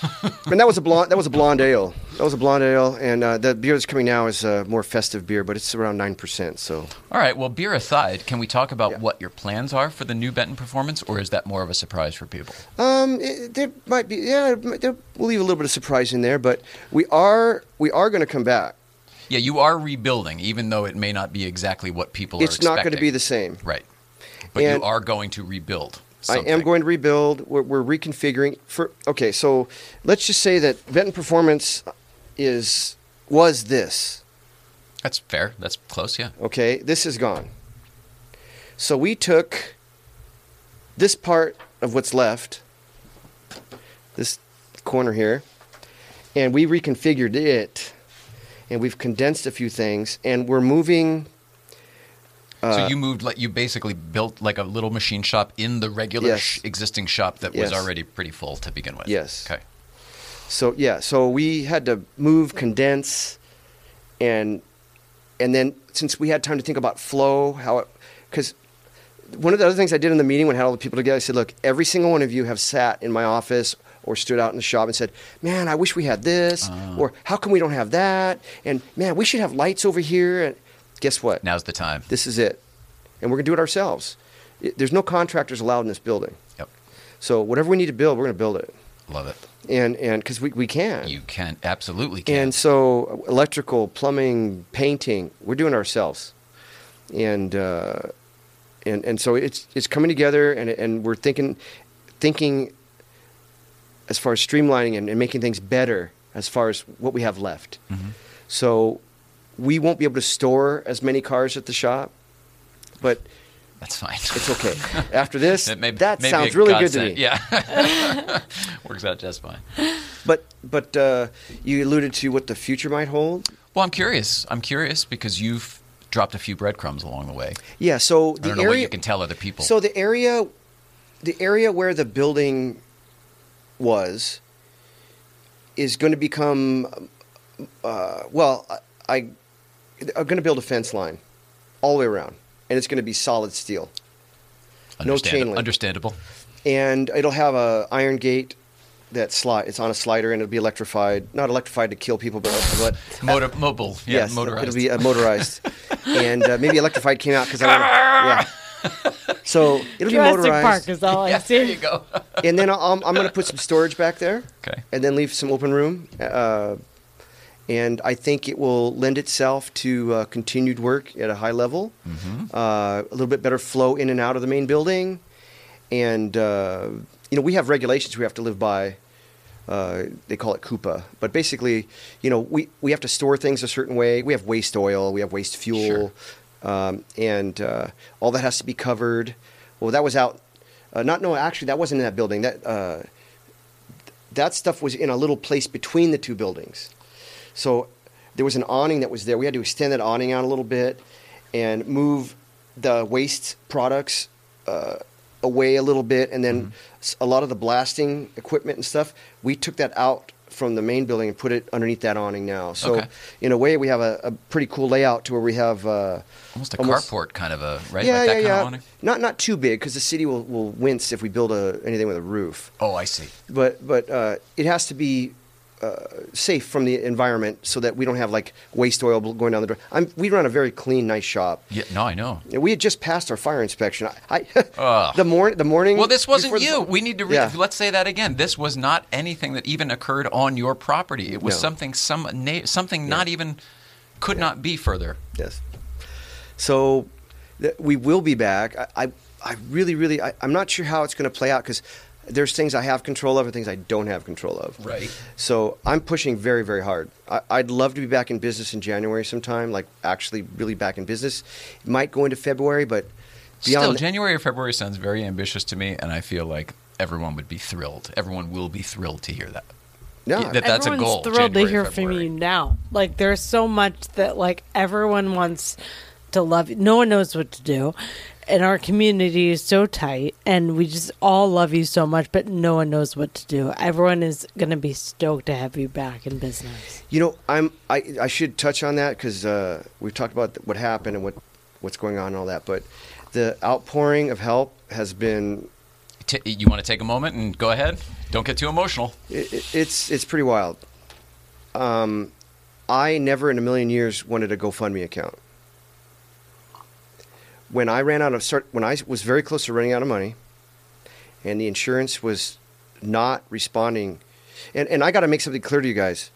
F: and that was a blonde. That was a blonde ale. That was a blonde ale, and uh, the beer that's coming now is a more festive beer, but it's around nine percent. So
A: All right. Well, beer aside, can we talk about
F: Yeah.
A: what your plans are for the new Benton performance, or is that more of a surprise for people?
F: um, it, there might be yeah, there, we'll leave a little bit of surprise in there, but we are we are going to come back.
A: Yeah, you are rebuilding, even though it may not be exactly what people are
F: It's not going to be the same.
A: right. But
F: And-
A: you are going to rebuild.
F: I am going to rebuild. We're, we're reconfiguring for. Okay, so let's just say that Benton Performance is was this.
A: That's fair. That's close. Yeah.
F: Okay, this is gone. So we took this part of what's left, this corner here, and we reconfigured it, and we've condensed a few things, and we're moving.
A: So uh, you moved like you basically built like a little machine shop in the regular
F: Yes.
A: sh- existing shop that was already pretty full to begin with.
F: Yes.
A: Okay.
F: So yeah, so we had to move, condense, and and then since we had time to think about flow, how it because one of the other things I did in the meeting when I had all the people together, I said, look, every single one of you have sat in my office or stood out in the shop and said, man, I wish we had this, ah. or how come we don't have that, and man, we should have lights over here. And guess what?
A: Now's the time.
F: This is it, and we're gonna do it ourselves. It, there's no contractors allowed in this building,
A: Yep.
F: so whatever we need to build, we're gonna build it,
A: Love it.
F: and and because we we can.
A: You can absolutely can.
F: And so, electrical, plumbing, painting, we're doing it ourselves, and uh, and and so it's it's coming together, and and we're thinking thinking as far as streamlining and, and making things better as far as what we have left.
A: Mm-hmm.
F: So we won't be able to store as many cars at the shop, but
A: That's fine.
F: it's okay. After this,
A: may-
F: that sounds really good to me.
A: Yeah. Works out just fine.
F: But but uh, you alluded to what the future might hold.
A: Well, I'm curious. I'm curious because you've dropped a few breadcrumbs along the way.
F: Yeah. So
A: I
F: the
A: don't know
F: area
A: what you can tell other people.
F: So the area, the area where the building was, is going to become, uh, well, I, I I'm going to build a fence line, all the way around, and it's going to be solid steel, no chain link.
A: Understandable.
F: and it'll have a iron gate that slide. It's on a slider, and it'll be electrified. Not electrified to kill people, but but
A: Motor, mobile. Yeah,
F: yes,
A: motorized.
F: it'll be uh, motorized, and uh, maybe electrified came out because I want yeah. So it'll be
B: Jurassic
F: motorized.
B: Park is all I
A: yeah, there
B: see.
A: you go.
F: and then I'll, I'm going to put some storage back there.
A: Okay.
F: And then leave some open room. And I think it will lend itself to uh, continued work at a high level.
A: Mm-hmm.
F: Uh, a little bit better flow in and out of the main building. And, uh, you know, we have regulations we have to live by. Uh, they call it CUPA. But basically, you know, we, we have to store things a certain way. We have waste oil, we have waste fuel. Um, and uh, all that has to be covered. Well, that was out. Uh, not no, actually, that wasn't in that building. That uh, that stuff was in a little place between the two buildings. So there was an awning that was there. We had to extend that awning out a little bit and move the waste products uh, away a little bit, and then a lot of the blasting equipment and stuff. We took that out from the main building and put it underneath that awning now. So
A: Okay.
F: in a way, we have a, a pretty cool layout to where we have. Uh,
A: Almost a
F: Almost-
A: carport kind of a right,
F: yeah,
A: like that
F: yeah,
A: kind
F: yeah.
A: of awning.
F: Not not too big because the city will, will wince if we build a, anything with a roof.
A: Oh, I see.
F: But but uh, it has to be Uh, safe from the environment so that we don't have like waste oil going down the drain. I'm, we run a very clean, nice shop.
A: Yeah, no, I know.
F: We had just passed our fire inspection. I, I the morning the morning.
A: Well, this wasn't
F: before the-
A: you. We need to re-
F: Yeah.
A: let's say that again. This was not anything that even occurred on your property. It was
F: No.
A: something some na- something not even could not be further.
F: Yes. So th- we will be back. I, I, I really, really, I, I'm not sure how it's going to play out because there's things I have control of and things I don't have control of.
A: Right.
F: So I'm pushing very, very hard. I, I'd love to be back in business in January sometime, like actually really back in business. It might go into February, but
A: Still,
F: beyond
A: January or February sounds very ambitious to me, and I feel like everyone would be thrilled. Everyone will be thrilled to hear that.
F: no,
A: Yeah, that- that's a
B: Everyone's
A: goal,
B: thrilled
A: January,
B: to hear from you now. Like there's so much that like everyone wants to love you. No one knows what to do. And our community is so tight and we just all love you so much, but no one knows what to do. Everyone is gonna be stoked to have you back in business.
F: You know, I'm. I, I should touch on that because uh, we've talked about what happened and what what's going on and all that. But the outpouring of help has been
A: T- you want to take a moment and go ahead? Don't get too emotional.
F: it, it- it's it's pretty wild. Um, I never in a million years wanted a GoFundMe account. When I ran out of start, when I was very close to running out of money, and the insurance was not responding, and, and I got to make something clear to you guys.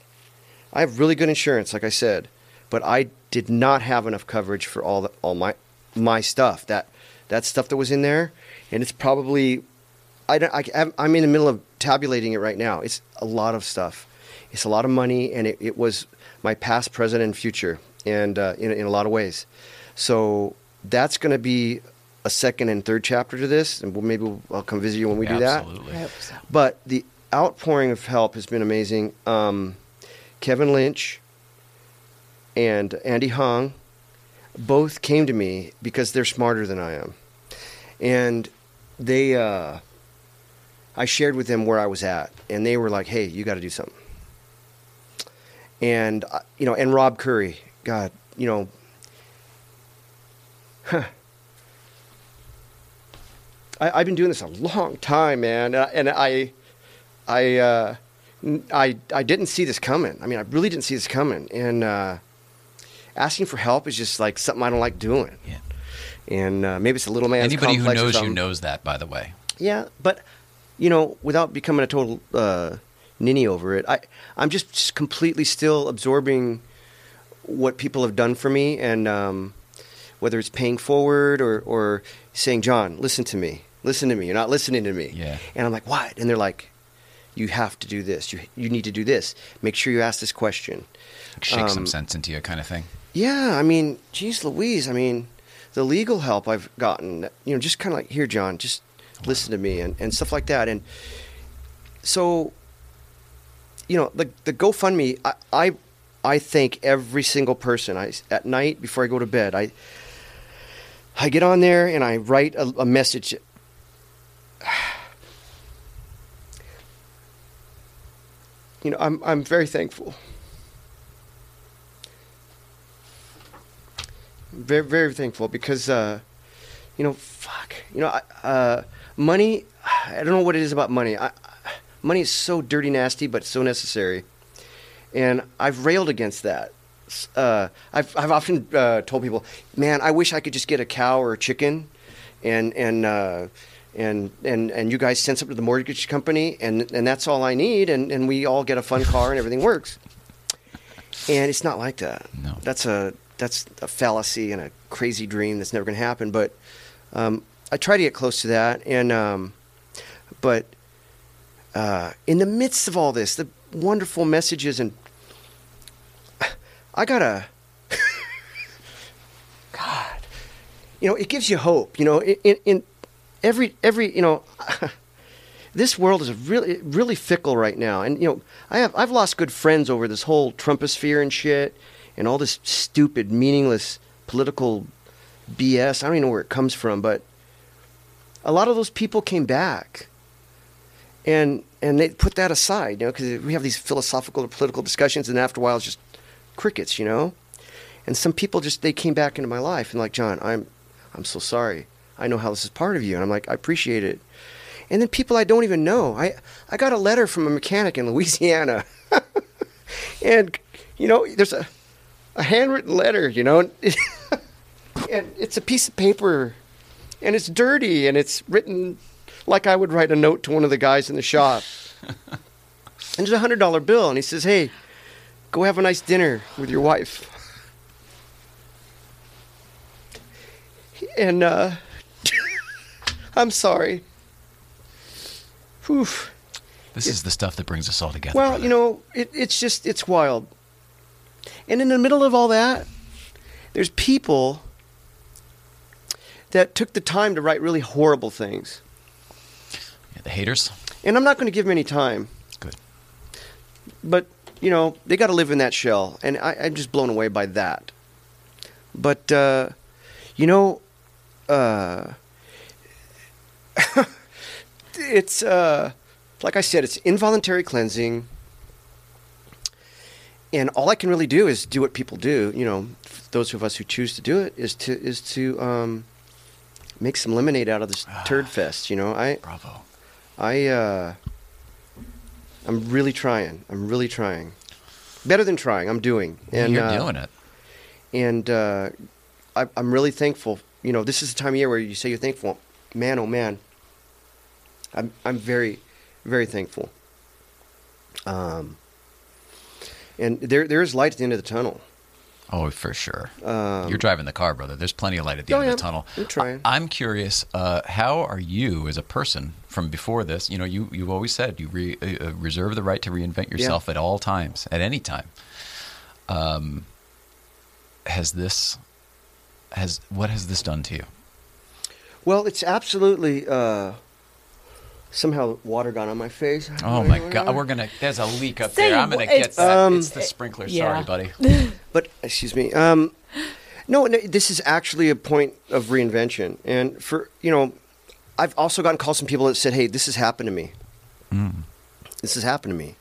F: I have really good insurance, like I said, but I did not have enough coverage for all the, all my my stuff. That that stuff that was in there, and it's probably I, don't- I, I'm- in the middle of tabulating it right now. It's a lot of stuff. It's a lot of money, and it, it was my past, present, and future, and uh, in, in a lot of ways. So that's going to be a second and third chapter to this, and we'll, maybe we'll, I'll come visit you when we do that.
A: Absolutely.
B: So.
F: But the outpouring of help has been amazing. Um, Kevin Lynch and Andy Hong both came to me because they're smarter than I am, and they. Uh, I shared with them where I was at, and they were like, "Hey, you got to do something." And uh, you know, and Rob Curry, God, you know, I, I've been doing this a long time, man, and I, and I, I, uh, I, I didn't see this coming. I mean, I really didn't see this coming, and uh, asking for help is just like something I don't like doing.
A: Yeah.
F: And uh, maybe it's a little man.
A: Anybody who knows you knows that, by the way.
F: Yeah, but you know, without becoming a total uh, ninny over it, I I'm just, just completely still absorbing what people have done for me, and um, whether it's paying forward or or saying, John, listen to me, listen to me. You're not listening to me.
A: Yeah.
F: And I'm like, what? And they're like, you have to do this. You you need to do this. Make sure you ask this question.
A: Shake some
F: Um,
A: sense into you, kind of thing.
F: Yeah, I mean, geez, Louise. I mean, the legal help I've gotten, you know, just kind of like, here, John, just listen to me and, and stuff like that. And so, you know, the the GoFundMe, I, I I thank every single person. I at night before I go to bed, I I get on there and I write a, a message. You know, I'm I'm very thankful. very very thankful because uh, you know fuck you know uh, money I don't know what it is about money I, money is so dirty nasty but so necessary and I've railed against that uh, I've I've often uh, told people man I wish I could just get a cow or a chicken and and uh, and and and you guys send something to the mortgage company and and that's all I need and and we all get a fun car and everything works and it's not like that
A: No.
F: that's a that's a fallacy and a crazy dream that's never going to happen. But um, I try to get close to that, and um, but uh, in the midst of all this, the wonderful messages and I gotta, God, you know, it gives you hope. You know, in, in every every you know. This world is really really fickle right now, and you know I have I've lost good friends over this whole Trumposphere and shit, and all this stupid, meaningless political BS. I don't even know where it comes from, but a lot of those people came back, and and they put that aside, you know, because we have these philosophical or political discussions, and after a while, it's just crickets, you know. And some people just they came back into my life and like John, I'm I'm so sorry. I know how this is part of you, and I'm like I appreciate it. And then people I don't even know. I I got a letter from a mechanic in Louisiana, and you know there's a a handwritten letter, you know, and it's a piece of paper, and it's dirty, and it's written like I would write a note to one of the guys in the shop. and it's a hundred dollar bill, and he says, "Hey, go have a nice dinner with your wife." And uh, I'm sorry. Whew.
A: This is the stuff that brings us all together.
F: Well,
A: brother.
F: you know, it, it's just it's wild. And in the middle of all that, there's people that took the time to write really horrible things.
A: Yeah, the haters.
F: And I'm not going to give them any time,
A: Good.
F: but you know, they got to live in that shell, and I, I'm just blown away by that. But uh, you know, uh, it's uh, like I said, it's involuntary cleansing, and all I can really do is do what people do. You know, those of us who choose to do it is to is to um, make some lemonade out of this turd fest. You know, I
A: Bravo.
F: I uh, I'm really trying. I'm really trying. Better than trying. I'm doing. And
A: You're
F: uh,
A: doing it.
F: and uh, I, I'm really thankful. You know, this is the time of year where you say you're thankful. Man, oh man, I'm I'm very, very thankful. Um, and there there is light at the end of the tunnel.
A: Oh, for sure.
F: Um,
A: You're driving the car, brother. There's plenty of light at the
F: Oh,
A: end
F: yeah.
A: of the tunnel.
F: I'm trying.
A: I, am curious. Uh, how are you as a person from before this? You know, you you've always said you re, uh, uh, reserve the right to reinvent yourself at all times, at any time. Um, has this has what has this done to you?
F: Well, it's absolutely uh, somehow water got on my face.
A: Oh my god, we're gonna. There's a leak up
B: Say
A: there. I'm gonna
B: it's-
A: get that.
F: Um,
A: it's the sprinkler.
B: yeah.
A: Sorry, buddy.
F: But excuse me. Um, no, no, this is actually a point of reinvention, and for you know, I've also gotten calls from people that said, "Hey, this has happened to me. This has happened to me,"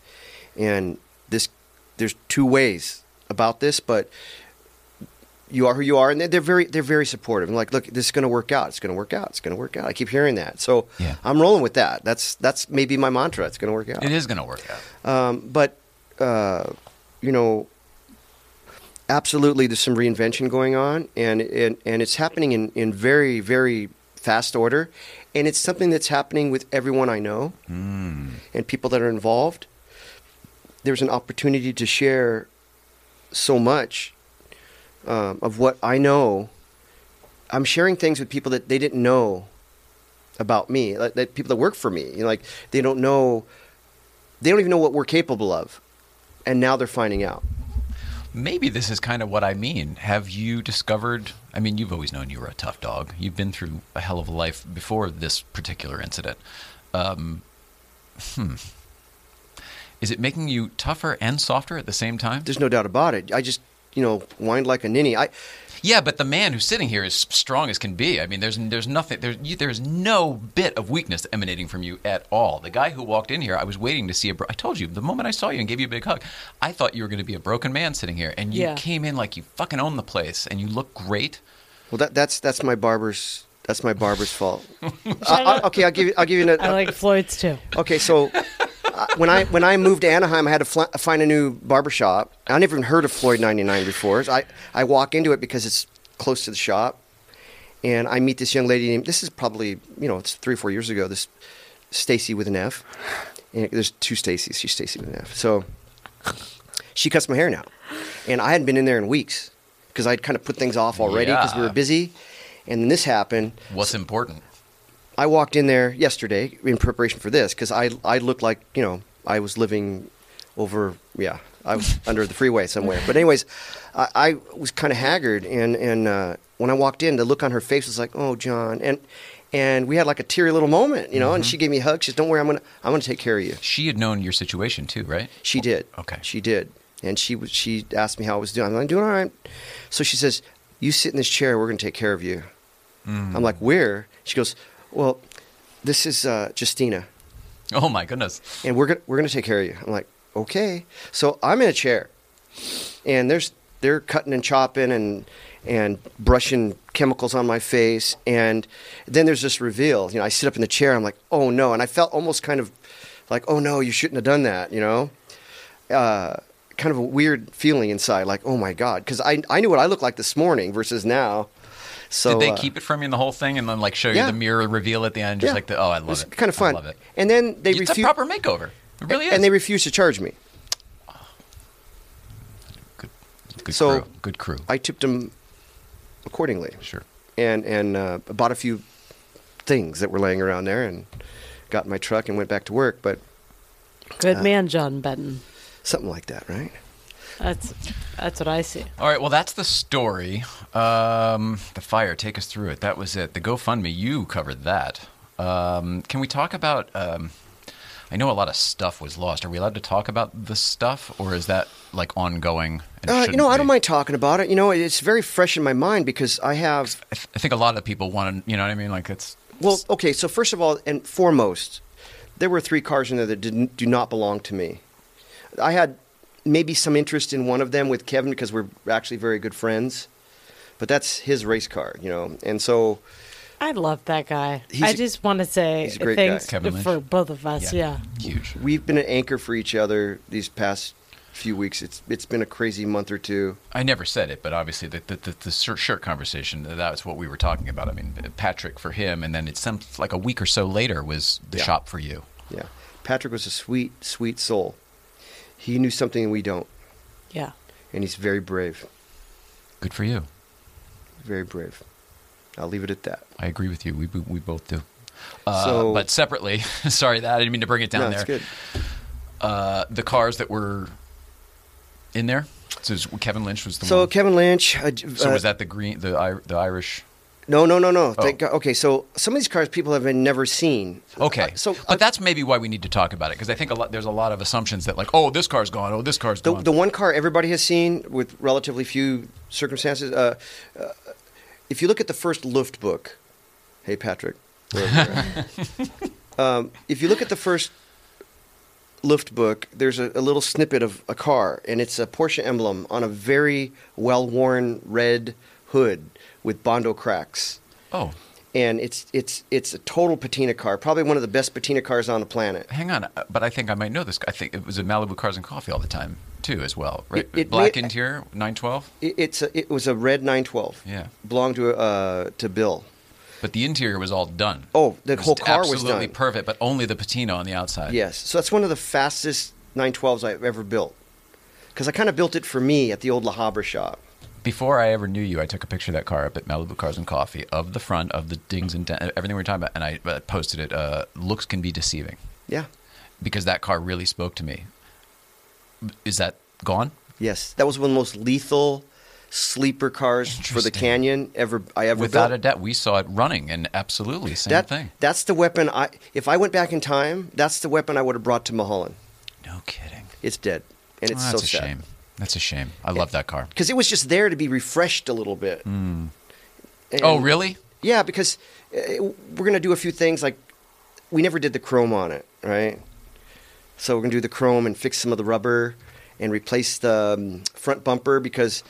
F: and this there's two ways about this, but you are who you are, and they're, they're very they're very supportive. And like, look, this is going to work out. It's going to work out. It's going to work out. I keep hearing that, so
A: Yeah.
F: I'm rolling with that. That's that's maybe my mantra. It's going to work out.
A: It is gonna work out.
F: Um, but uh, you know, absolutely, there's some reinvention going on, and and, and it's happening in, in very very fast order, and it's something that's happening with everyone I know and people that are involved. There's an opportunity to share so much um, of what I know. I'm sharing things with people that they didn't know about me, like, that people that work for me. You know, like they don't know they don't even know what we're capable of and now they're finding out
A: Maybe this is kind of what I mean. Have you discovered? I mean, you've always known you were a tough dog. You've been through a hell of a life before this particular incident. Um, hmm. Is it making you tougher and softer at the same time?
F: there's no doubt about it i just you know whined like a ninny i
A: Yeah, but the man who's sitting here is strong as can be. I mean, there's there's nothing there's you, there's no bit of weakness emanating from you at all. The guy who walked in here, I was waiting to see a. Bro- I told you the moment I saw you and gave you a big hug, I thought you were going to be a broken man sitting here, and you
B: Yeah.
A: came in like you fucking own the place, and you look great.
F: well that that's that's my barber's that's my barber's fault I, I, okay i'll give you i'll give you an,
B: I like Floyd's too.
F: okay so uh, when i when i moved to anaheim i had to fl- find a new barber shop i never even heard of floyd 99 before so i i walk into it because it's close to the shop and i meet this young lady named this is probably you know it's three or four years ago this stacy with an f and there's two Stacys. She's Stacy with an F. So she cuts my hair now, and I hadn't been in there in weeks because I'd kind of put things off already because we were busy. And then this happened.
A: What's important?
F: I walked in there yesterday in preparation for this because I I looked like you know I was living over yeah I was under the freeway somewhere. But anyways, I, I was kind of haggard and and uh, when I walked in, the look on her face was like oh John and and we had like a teary little moment you know and she gave me a hug. She said don't worry I'm gonna I'm gonna take care of you.
A: She had known your situation too, right?
F: She did.
A: Okay.
F: She did. And she she asked me how I was doing. I'm like, doing all right. So she says, You sit in this chair, we're gonna take care of you. I'm like, Where? She goes, Well, this is uh, Justina,
A: Oh my goodness.
F: and we're gonna we're gonna take care of you. I'm like, Okay. So I'm in a chair. And there's they're cutting and chopping and and brushing chemicals on my face and then there's this reveal. You know, I sit up in the chair, I'm like, oh no, and I felt almost kind of like, oh no, you shouldn't have done that, you know? uh, kind of a weird feeling inside, like, oh my god, because I I knew what I looked like this morning versus now. So
A: Did they
F: uh,
A: keep it from you in the whole thing and then like show you
F: yeah.
A: the mirror reveal at the end? Just
F: yeah.
A: like the oh, I
F: it
A: love
F: was
A: it.
F: kind of fun.
A: I love it.
F: And then they
A: it's a
F: refused,
A: proper makeover. It really is.
F: and they refused to charge me.
A: good, good
F: So-
A: crew. Good crew.
F: I tipped them accordingly,
A: sure.
F: and and uh, bought a few things that were laying around there, and got in my truck and went back to work. But
B: Good
F: Uh,
B: man, John Benton.
F: something like that, right?
B: That's that's what I see.
A: All right, well, that's the story. Um, the fire, take us through it. That was it. The GoFundMe, you covered that. Um, can we talk about? Um, I know a lot of stuff was lost. Are we allowed to talk about the stuff, or is that like ongoing? and
F: Uh, you
A: shouldn't
F: know, I don't
A: be?
F: mind talking about it. You know, it's very fresh in my mind because I have
A: I, th- I think a lot of people want to. You know what I mean? Like it's.
F: Well, okay. So first of all, and foremost, there were three cars in there that didn't do not belong to me. I had maybe some interest in one of them with Kevin because we're actually very good friends, but that's his race car, you know. And so,
B: I love that guy. I just want to say
F: he's
B: thanks
F: guy.
A: Kevin Lynch.
B: for both of us. Yeah.
A: Huge.
F: we've been an anchor for each other these past few weeks. It's it's been a crazy month or two.
A: I never said it, but obviously the the, the, the shirt, shirt conversation that's what we were talking about. I mean, Patrick for him, and then it's some like a week or so later was the
F: Yeah.
A: shop for you.
F: Yeah, Patrick was a sweet, sweet soul. He knew something we don't,
B: Yeah.
F: and he's very brave.
A: Good for you.
F: Very brave. I'll leave it at that.
A: I agree with you. We we, we both do. Uh,
F: So-
A: but separately, sorry that I didn't mean to bring it down
F: no,
A: there.
F: it's good.
A: Uh, the cars that were in there. So Kevin Lynch was the
F: So
A: one.
F: Kevin Lynch. Uh,
A: so
F: uh,
A: was that the green, the the Irish?
F: No, no, no, no.
A: Oh.
F: Thank God. Okay, so some of these cars people have never seen.
A: Okay,
F: Uh, so
A: but that's maybe why we need to talk about it because I think a lot, there's a lot of assumptions that like, oh, this car's gone, oh, this car's
F: the,
A: gone.
F: the one car everybody has seen with relatively few circumstances. Uh, uh, if you look at the first Luft book, hey Patrick, wherever you're at. um, if you look at the first Luft book, there's a, a little snippet of a car, and it's a Porsche emblem on a very well-worn red hood with Bondo cracks.
A: oh,
F: and it's it's it's a total patina car, probably one of the best patina cars on the planet.
A: hang on, uh, but I think I might know this. I think it was a Malibu Cars and Coffee all the time too, as well, right?
F: It- it
A: Black interior, nine twelve.
F: It, it's a, it was a red 912.
A: Yeah.
F: belonged to uh, to Bill.
A: But the interior was all done.
F: Oh, the whole car was
A: absolutely perfect, but only the patina on the outside.
F: Yes, so that's one of the fastest 912s I've ever built. Because I kind of built it for me at the old La Habra shop.
A: Before I ever knew you, I took a picture of that car up at Malibu Cars and Coffee of the front of the dings and dent, everything we were talking about, and I uh, posted it. Uh, looks can be deceiving
F: Yeah.
A: because that car really spoke to me. Is that gone?
F: Yes, that was one of the most lethal sleeper cars for the Canyon ever I ever
A: Without
F: built.
A: a doubt, we saw it running, and absolutely same
F: that,
A: thing.
F: That's the weapon I. If I went back in time, that's the weapon I would have brought to Mulholland.
A: No kidding.
F: It's dead, and it's
A: Oh,
F: so
A: a
F: sad.
A: shame. That's a shame. I love that car.
F: because it was just there to be refreshed a little bit. And-
A: oh, really?
F: Yeah, because uh, we're gonna do a few things like we never did the chrome on it, right? So we're gonna do the chrome and fix some of the rubber and replace the um, front bumper because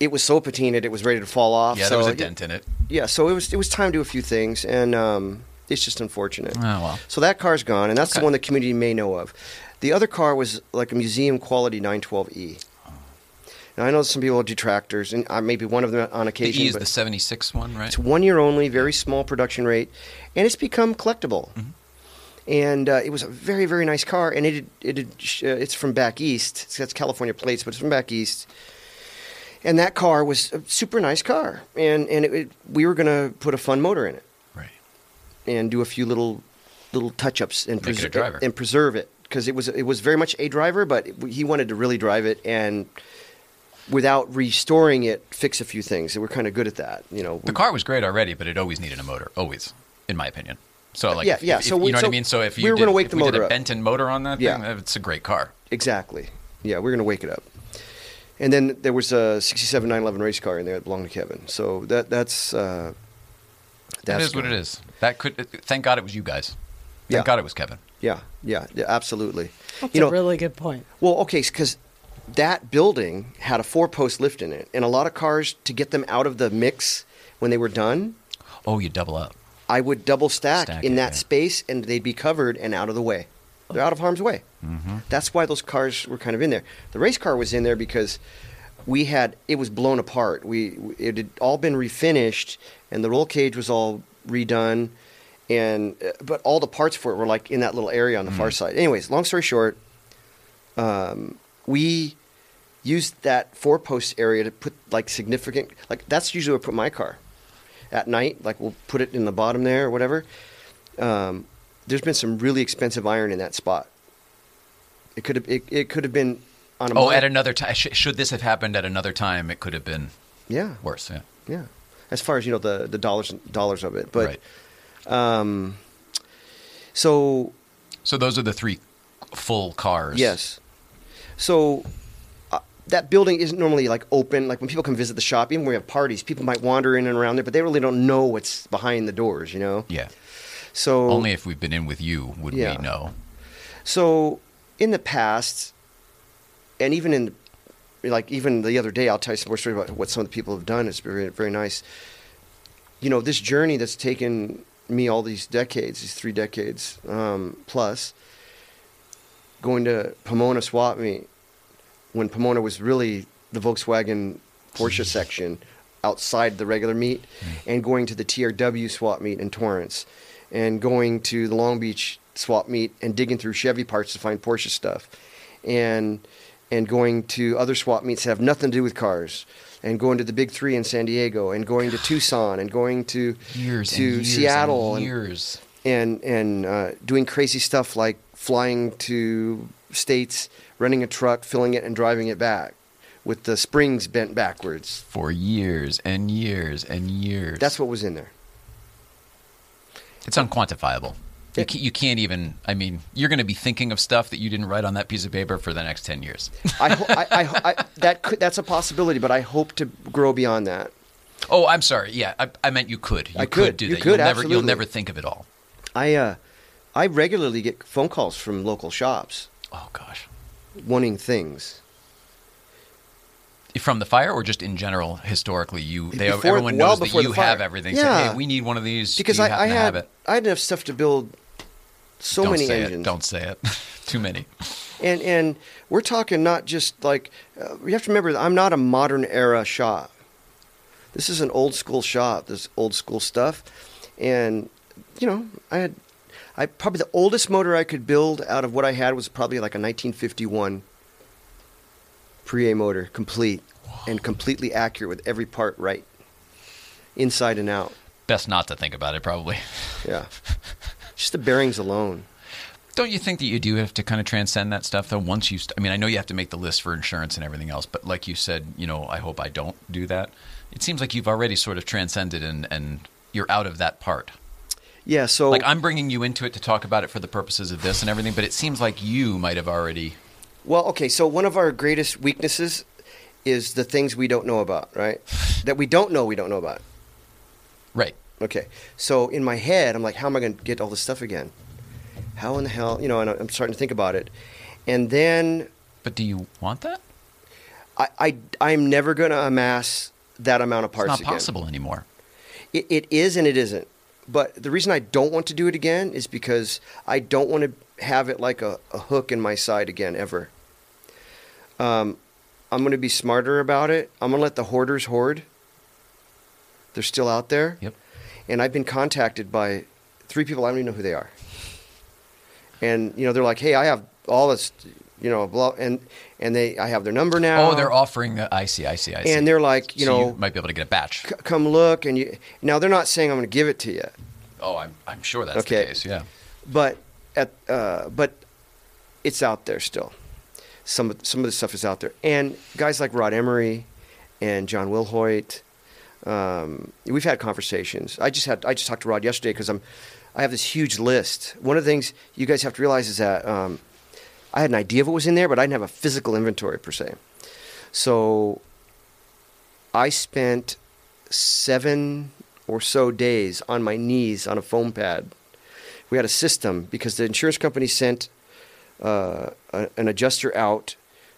F: it was so patinaed it was ready to fall off.
A: Yeah,
F: so
A: there was a dent in it.
F: Yeah, so it was it was time to do a few things, and um, it's just unfortunate.
A: Oh well.
F: So that car's gone, and that's
A: Okay.
F: the one the community may know of. The other car was like a museum quality 912E. Now I know some people are detractors, and I may be one of them on
A: The
F: occasion.
A: E is the '76 one, right?
F: it's one year only, very small production rate, and it's become collectible.
A: Mm-hmm.
F: And uh, it was a very very nice car, and it it, it uh, it's from back east. It's got California plates, but it's from back east. And that car was a super nice car, and and it, it, we were gonna put a fun motor in it
A: Right.
F: and do a few little little touch ups and, preser- and preserve it because it was it was very much a driver, but he wanted to really drive it and without restoring it, fix a few things. And we're kind of good at that, you know.
A: The car was great already, but it always needed a motor. Always, in my opinion. So like,
F: Yeah,
A: if-
F: yeah,
A: if-
F: so
A: you know what I mean. So if you
F: we were gonna wake
A: if
F: the
A: we did
F: motor
A: a
F: up.
A: Benton motor on that
F: Yeah.
A: thing, it's a great car.
F: Exactly. Yeah, we're gonna wake it up. And then there was a '67 911 race car in there that belonged to Kevin. So that that's uh,
A: That
F: that's
A: is what it is. That could. Thank God it was you guys. Thank
F: Yeah.
A: God it was Kevin.
F: Yeah, yeah, yeah, absolutely.
B: That's
F: you know,
B: a really good point.
F: Well, okay, because that building had a four post lift in it, and a lot of cars to get them out of the mix when they were done,
A: Oh, you double up.
F: I would double stack,
A: Stack
F: in
A: it,
F: that
A: yeah.
F: space, and they'd be covered and out of the way. They're out of harm's way.
A: Mm-hmm.
F: That's why those cars were kind of in there. The race car was in there because we had it was blown apart. We it had all been refinished, and the roll cage was all redone, and uh, but all the parts for it were like in that little area on the far side. Anyways, long story short, um, we used that four post area to put like significant like that's usually where I put my car at night. Like we'll put it in the bottom there or whatever. Um, there's been some really expensive iron in that spot. It could have it, it could have been on a
A: Oh,
F: mile-
A: at another time. Sh- should this have happened at another time, it could have been
F: yeah
A: worse. Yeah.
F: yeah. As far as you know the the dollars dollars of it, but
A: right.
F: Um, so
A: So those are the three full cars.
F: Yes. So uh, that building isn't normally like open. Like when people come visit the shop, even when we have parties, people might wander in and around there, but they really don't know what's behind the doors. You know.
A: Yeah.
F: So
A: Only if we've been in with you would
F: Yeah.
A: we know.
F: So in the past, and even in like even the other day, I'll tell you some more story about what some of the people have done. It's very very nice. You know, this journey that's taken me all these decades, these three decades um, plus, going to Pomona swap meet when Pomona was really the Volkswagen Porsche section outside the regular meet, and going to the TRW swap meet in Torrance, and going to the Long Beach swap meet and digging through Chevy parts to find Porsche stuff, and and going to other swap meets that have nothing to do with cars, and going to the Big Three in San Diego, and going to Tucson, and going to
A: Years
F: to
A: and years
F: Seattle,
A: and
F: and
A: years.
F: and and uh, doing crazy stuff like flying to states, renting a truck, filling it, and driving it back with the springs bent backwards.
A: For years and years and years.
F: That's what was in there.
A: It's unquantifiable. You, you can't even. I mean, you're going to be thinking of stuff that you didn't write on that piece of paper for the next ten years.
F: I, ho- I, I, I, that could, that's a possibility, but I hope to grow beyond that.
A: oh, I'm sorry. Yeah, I, I meant you could. You
F: I could.
A: do
F: You
A: that.
F: could,
A: you'll never. You'll never think of it all.
F: I, uh, I regularly get phone calls from local shops
A: Oh gosh.
F: wanting things.
A: From the fire, or just in general, historically, you they
F: Before-
A: everyone
F: well
A: knows that you have everything.
F: Yeah.
A: Say, hey, we need one of these.
F: Because I, I had
A: it?
F: I had enough stuff to build so
A: Don't
F: many
A: say
F: engines.
A: it. Don't say it. Too many.
F: And and we're talking not just like uh, you have to remember that I'm not a modern era shop. This is an old school shop. This old school stuff, and you know I had I probably the oldest motor I could build out of what I had was probably like a 1951 Pre-A motor, complete and completely accurate with every part right, inside and out.
A: Best not to think about it. Probably.
F: Yeah, just the bearings alone.
A: Don't you think that you do have to kind of transcend that stuff though? Once you, st- I mean, I know you have to make the list for insurance and everything else, but like you said, you know, I hope I don't do that. It seems like you've already sort of transcended and and you're out of that part.
F: Yeah, so
A: Like I'm bringing you into it to talk about it for the purposes of this and everything, but it seems like you might have already.
F: Well, okay, so one of our greatest weaknesses is the things we don't know about, right? that we don't know we don't know about.
A: Right.
F: Okay, so in my head, I'm like, how am I going to get all this stuff again? How in the hell, you know? And I'm starting to think about it, and then
A: But do you want that?
F: I, I I'm never going to amass that amount of parts.
A: It's not
F: again.
A: possible anymore.
F: It, it is and it isn't. But the reason I don't want to do it again is because I don't want to have it like a, a hook in my side again ever. Um, I'm going to be smarter about it. I'm going to let the hoarders hoard. They're still out there.
A: Yep.
F: And I've been contacted by three people. I don't even know who they are. And you know, they're like, "Hey, I have all this, you know, blah," and and they, I have their number now.
A: Oh, they're offering. The, I see. I see. I see.
F: And they're like, you
A: So
F: know,
A: you might be able to get a batch.
F: "C- come look, and you. Now they're not saying I'm going to give it to you.
A: Oh, I'm I'm sure that's
F: Okay.
A: the case. Yeah.
F: but at uh, but it's out there still. Some some of the stuff is out there, and guys like Rod Emory and John Wilhoit, um, we've had conversations. I just had I just talked to Rod yesterday because I'm I have this huge list. One of the things you guys have to realize is that um, I had an idea of what was in there, but I didn't have a physical inventory per se. So I spent seven or so days on my knees on a foam pad we had a system because the insurance company sent uh, a, an adjuster out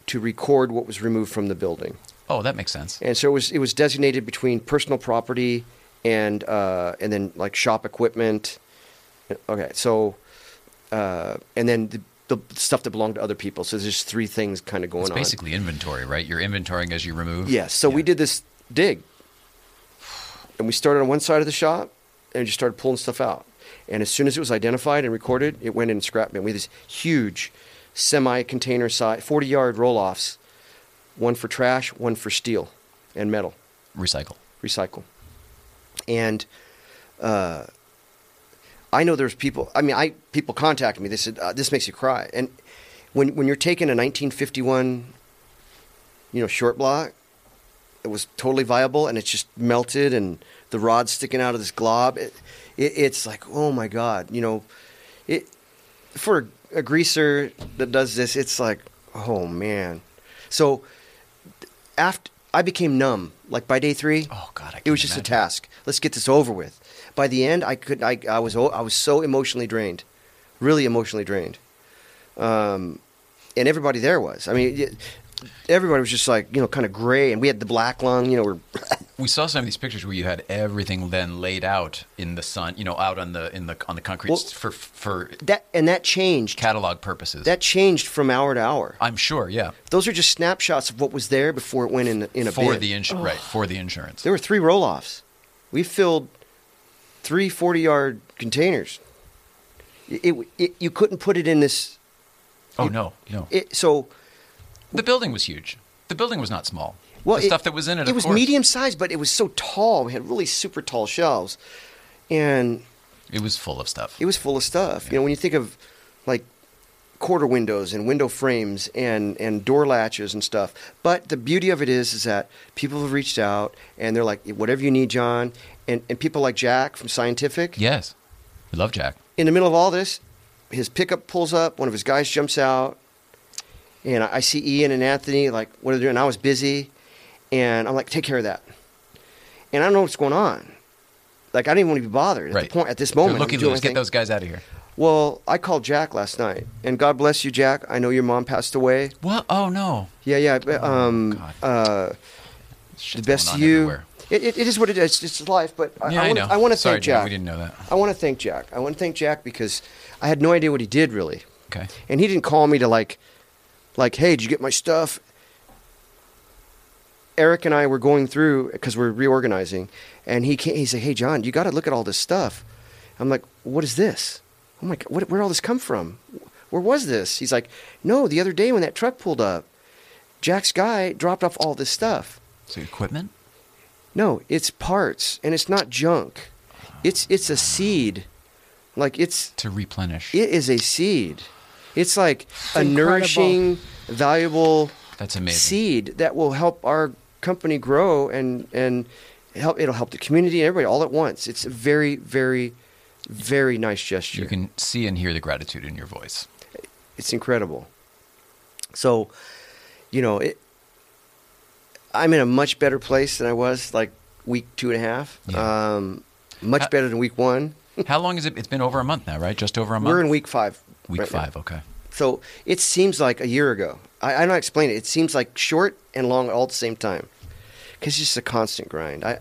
F: to record what was removed from the building,
A: Oh, that makes sense.
F: and so it was it was designated between personal property and uh, and then like shop equipment. Okay, so uh, and then the, the stuff that belonged to other people. So there's just three things kind of going
A: It's
F: on.
A: basically inventory, right? You're inventorying as you remove.
F: Yes. So we did this dig, and we started on one side of the shop, and just started pulling stuff out. And as soon as it was identified and recorded, it went in scrap bin. We had this huge semi-container size, 40-yard roll-offs, one for trash, one for steel and metal
A: recycle.
F: recycle. And uh, I know there's people. I mean, I people contacted me. They said uh, this makes you cry. And when when you're taking a 1951, you know, short block, it was totally viable, and it's just melted, and the rod's sticking out of this glob. It, it, it's like, oh my god, you know, it for a greaser that does this, it's like, oh man. So after I became numb, like by day three,
A: Oh God,
F: it was just
A: imagine.
F: a task. Let's get this over with. By the end, I could. I, I was. I was so emotionally drained, really emotionally drained. Um, and everybody there was. I mean, it, everybody was just like you know, kind of gray, and we had the black lung. You know, we're
A: We saw some of these pictures where you had everything then laid out in the sun, you know, out on the in the on the concrete
F: Well-
A: for for
F: that, and that changed.
A: catalog purposes.
F: That changed from hour to hour.
A: I'm sure, yeah.
F: Those are just snapshots of what was there before it went in in a
A: for
F: bin.
A: the insurance, right? For the insurance.
F: There were three roll offs. We filled three 40 yard containers. It, it, it- you couldn't put it in this.
A: oh no, no.
F: It, so,
A: the building was huge. The building was not small.
F: Well,
A: the
F: it-
A: stuff that was in it,
F: It was
A: course.
F: medium sized, but it was so tall. We had really super tall shelves. And
A: It was full of stuff.
F: it was full of stuff. You know, when you think of like quarter windows and window frames and and door latches and stuff. But the beauty of it is is that people have reached out and they're like, whatever you need, John. And and people like Jack from Scientific.
A: Yes. We love Jack.
F: In the middle of all this, his pickup pulls up. One of his guys jumps out, and I I see Ian and Anthony like, what are they doing? I was busy, and I'm like, take care of that. And I don't know what's going on. Like I didn't even want to be bothered at
A: Right.
F: the point at this moment.
A: Looky
F: doing.
A: Get those guys out of here.
F: Well, I called Jack last night, and God bless you, Jack. I know your mom passed away.
A: What? Oh, no.
F: Yeah, yeah. but, Um,
A: God.
F: uh, the best you. It, it, it is what it is. It's life. But I,
A: Yeah,
F: I,
A: I,
F: want,
A: know.
F: I want to thank
A: Jack.
F: Jack.
A: We didn't know that.
F: I want to thank Jack. I want to thank Jack because I had no idea what he did really,
A: Okay.
F: and he didn't call me to like, like, hey, did you get my stuff? Eric and I were going through because we're reorganizing, and he came, he said, "Hey, John, you got to look at all this stuff." I'm like, "What is this? I'm like, what, where did all this come from? Where was this?" He's like, "No, the other day when that truck pulled up, Jack's guy dropped off all this stuff."
A: So equipment?
F: No, it's parts, and it's not junk. It's it's a seed, like it's
A: To replenish.
F: it is a seed. It's like a
B: incredible.
F: nourishing, valuable
A: That's amazing.
F: seed that will help our company grow and and help. It'll help the community and everybody all at once. It's a very very very nice gesture.
A: You can see and hear the gratitude in your voice.
F: it's incredible. So, you know, it, I'm in a much better place than I was like week two and a half.
A: Yeah.
F: Um, much
A: Ha-
F: better than week one.
A: How long is it? It's been over a month now, right? Just over a month?
F: We're in week five.
A: Week
F: right now.
A: five, okay.
F: So it seems like a year ago. I, I don't how explain it. It seems like short and long all at the same time. Because it's just a constant grind. I,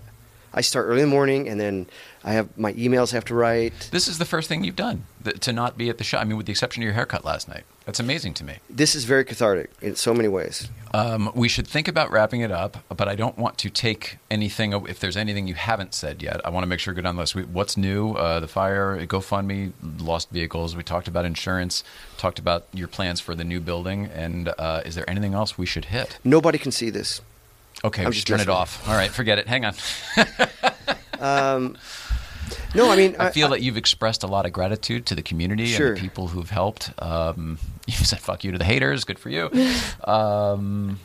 F: I start early in the morning and then I have my emails I have to write.
A: This is the first thing you've done th- to not be at the show. I mean, with the exception of your haircut last night. That's amazing to me.
F: This is very cathartic in so many ways.
A: Um, we should think about wrapping it up, but I don't want to take anything. If there's anything you haven't said yet, I want to make sure we go down the list. We, what's new? Uh, the fire, GoFundMe, lost vehicles. We talked about insurance. Talked about your plans for the new building. And uh, is there anything else we should hit?
F: Nobody can see this.
A: Okay,
F: I'm
A: we
F: just
A: turn it off. All right, forget it. Hang on.
F: No, I mean,
A: I feel that you've expressed a lot of gratitude to the community
F: Sure.
A: and the people who've helped. Um, you said "fuck you" to the haters. Good for you. um,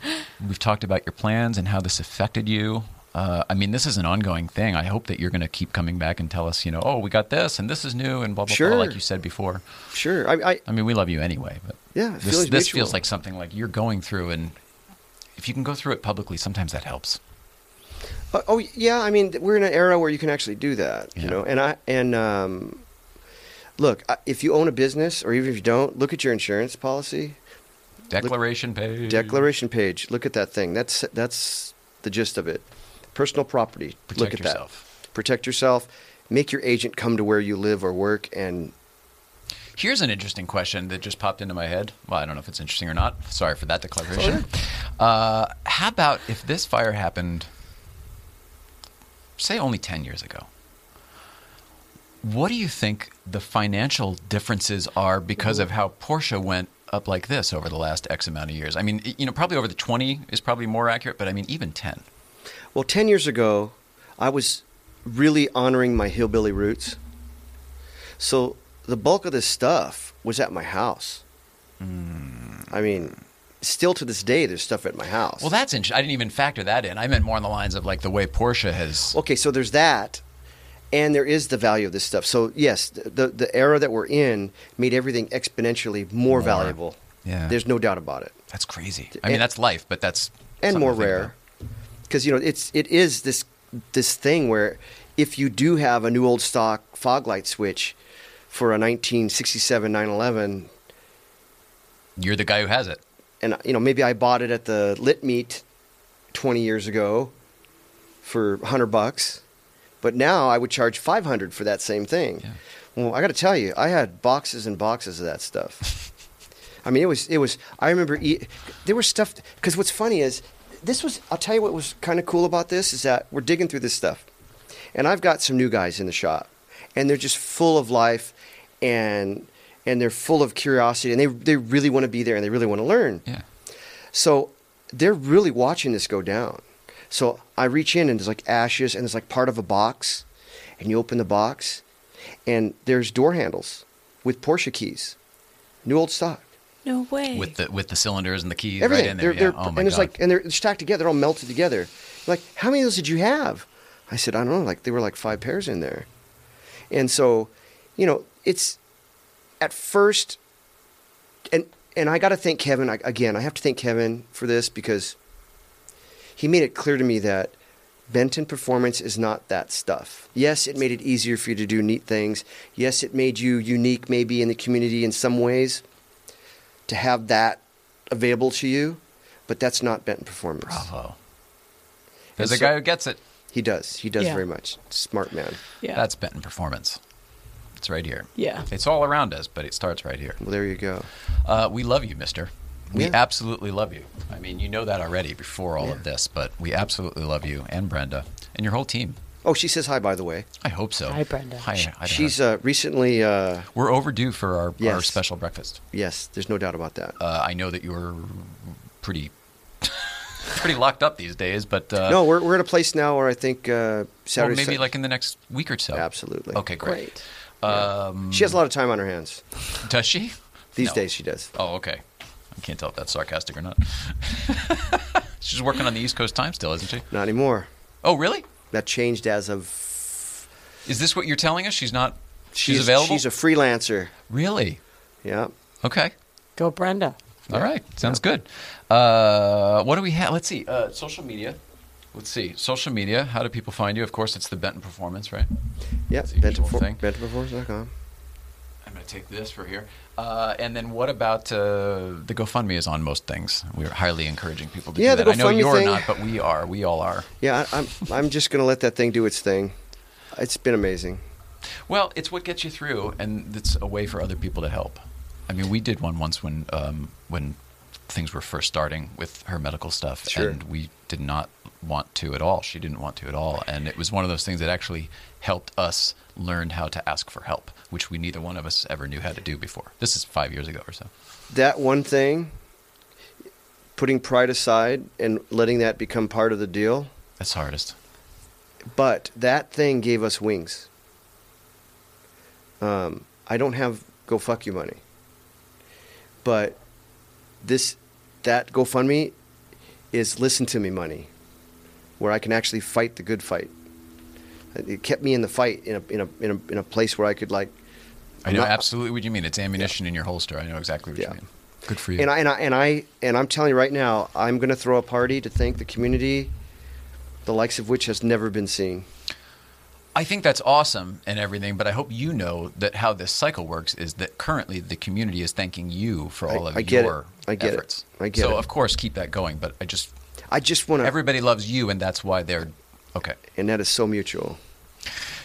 A: we've talked about your plans and how this affected you. Uh, I mean, this is an ongoing thing. I hope that you're going to keep coming back and tell us, you know, oh, we got this and this is new and blah blah
F: Sure.
A: blah, like you said before.
F: sure. I, I
A: I mean, we love you anyway, but
F: yeah,
A: this,
F: feelings
A: this feels like something like you're going through, and if you can go through it publicly, sometimes that helps.
F: Oh, oh, yeah, I mean we're in an era where you can actually do that, you know. And I and um, look, if you own a business or even if you don't, look at your insurance policy,
A: Declaration page.
F: declaration page. Look at that thing. That's that's the gist of it. Personal property.
A: Protect
F: look at
A: yourself.
F: that. Protect yourself. Make your agent come to where you live or work, and
A: Here's an interesting question that just popped into my head. Well, I don't know if it's interesting or not. Sorry for that declaration. Uh, how about if this fire happened, say, only 10 years ago? What do you think the financial differences are because of how Porsche went up like this over the last X amount of years? I mean, you know, probably over the 20 is probably more accurate, but I mean, even 10.
F: Well, 10 years ago, I was really honoring my hillbilly roots. So the bulk of this stuff was at my house. Hmm. I mean, still to this day, there's stuff at my house.
A: Well, that's interesting. I didn't even factor that in. I meant more on the lines of like the way Porsche has.
F: okay, so there's that, and there is the value of this stuff. So, yes, the, the era that we're in made everything exponentially more,
A: More.
F: valuable.
A: Yeah.
F: There's no doubt about it.
A: That's crazy. I mean, that's life, but that's
F: and more rare because you know it's it is this this thing where if you do have a new old stock fog light switch for a 1967 911
A: You're the guy who has it.
F: and you know maybe I bought it at the lit meet 20 years ago for 100 bucks but now I would charge 500 for that same thing
A: Yeah.
F: well I got to tell you I had boxes and boxes of that stuff I mean, it was it was. I remember eat, there was stuff because what's funny is this was. I'll tell you what was kind of cool about this is that we're digging through this stuff, and I've got some new guys in the shop, and they're just full of life, and and they're full of curiosity, and they they really want to be there, and they really want to learn.
A: Yeah.
F: So they're really watching this go down. So I reach in and there's like ashes and there's like part of a box, and you open the box, and there's door handles with Porsche keys, new old stock.
B: No way.
A: with the with the cylinders and the keys
F: Everything.
A: right in there.
F: They're,
A: yeah.
F: they're,
A: oh my
F: and it's
A: god.
F: like, and they're stacked together. They're all melted together. Like, how many of those did you have? I said, I don't know. Like, there were like five pairs in there. And so, you know, it's at first, and and I got to thank Kevin I, again. I have to thank Kevin for this because he made it clear to me that Benton Performance is not that stuff. Yes, it made it easier for you to do neat things. Yes, it made you unique, maybe in the community in some ways, to have that available to you. But that's not Benton Performance.
A: Bravo. There's a
F: so-
A: guy who gets it.
F: He does. He does
B: Yeah.
F: very much. Smart man.
B: yeah.
A: That's Benton Performance. It's right here.
B: yeah.
A: It's all around us, but it starts right here.
F: Well, there you go.
A: Uh, we love you, Mister. We
F: Yeah.
A: absolutely love you. I mean, you know that already before all
F: Yeah.
A: of this, but we absolutely love you and Brenda and your whole team.
F: Oh, she says hi, by the way.
A: I hope so.
B: Hi, Brenda.
A: Hi, hi
F: She's uh, recently, uh,
A: We're overdue for our, our special breakfast.
F: yes, there's no doubt about that.
A: Uh, I know that you're pretty pretty locked up these days, but uh,
F: no, we're, we're at a place now where I think uh,
A: well,
F: Saturday.
A: maybe
F: Sun-
A: like in the next week or so.
F: Absolutely.
A: Okay, great.
B: Great.
A: Um,
F: She has a lot of time on her hands.
A: does she?
F: These
A: No.
F: days, she does.
A: Oh, okay. I can't tell if that's sarcastic or not. She's working on the East Coast time still, isn't she?
F: Not anymore.
A: Oh, really?
F: That changed as of.
A: Is this what you're telling us? She's not. She's,
F: She's,
A: available.
F: She's a freelancer.
A: really.
F: Yeah.
A: Okay.
B: Go, Brenda.
A: All right. Sounds good. Uh, what do we have? Let's see. Uh, social media. Let's see. Social media. How do people find you? Of course, it's the Benton Performance, right?
F: Yeah. Benton,
A: thing.
F: BentonPerformance.com.
A: I'm going to take this for here. Uh, and then what about uh, the GoFundMe is on most things. We're highly encouraging people to
F: Yeah,
A: do
F: the
A: that. I know you're
F: thing-
A: not, but we are. We all are.
F: Yeah, I, I'm, I'm just going to let that thing do its thing. It's been amazing.
A: Well, it's what gets you through, and it's a way for other people to help. I mean, we did one once when um, when things were first starting with her medical stuff,
F: Sure.
A: and we did not want to at all. She didn't want to at all, and it was one of those things that actually helped us learn how to ask for help, which we neither one of us ever knew how to do before. This is five years ago or so.
F: That one thing, putting pride aside and letting that become part of the deal,
A: That's hardest.
F: but that thing gave us wings. Um, I don't have go fuck you money, but this that GoFundMe is listen to me money, where I can actually fight the good fight. It kept me in the fight in a in a in a, in a place where I could like.
A: I know
F: not-
A: absolutely what you mean. It's ammunition in your holster. I know exactly what
F: Yeah.
A: you mean. Good for you.
F: And I, and I and I and I'm telling you right now, I'm going to throw a party to thank the community, the likes of which has never been seen.
A: I think that's awesome and everything, but I hope you know that how this cycle works is that currently the community is thanking you for
F: I-
A: all of
F: I get it.
A: your
F: I get it.
A: efforts.
F: I get
A: so
F: it.
A: of course keep that going, but I just
F: I just want to,
A: everybody loves you and that's why they're okay.
F: and that is so mutual.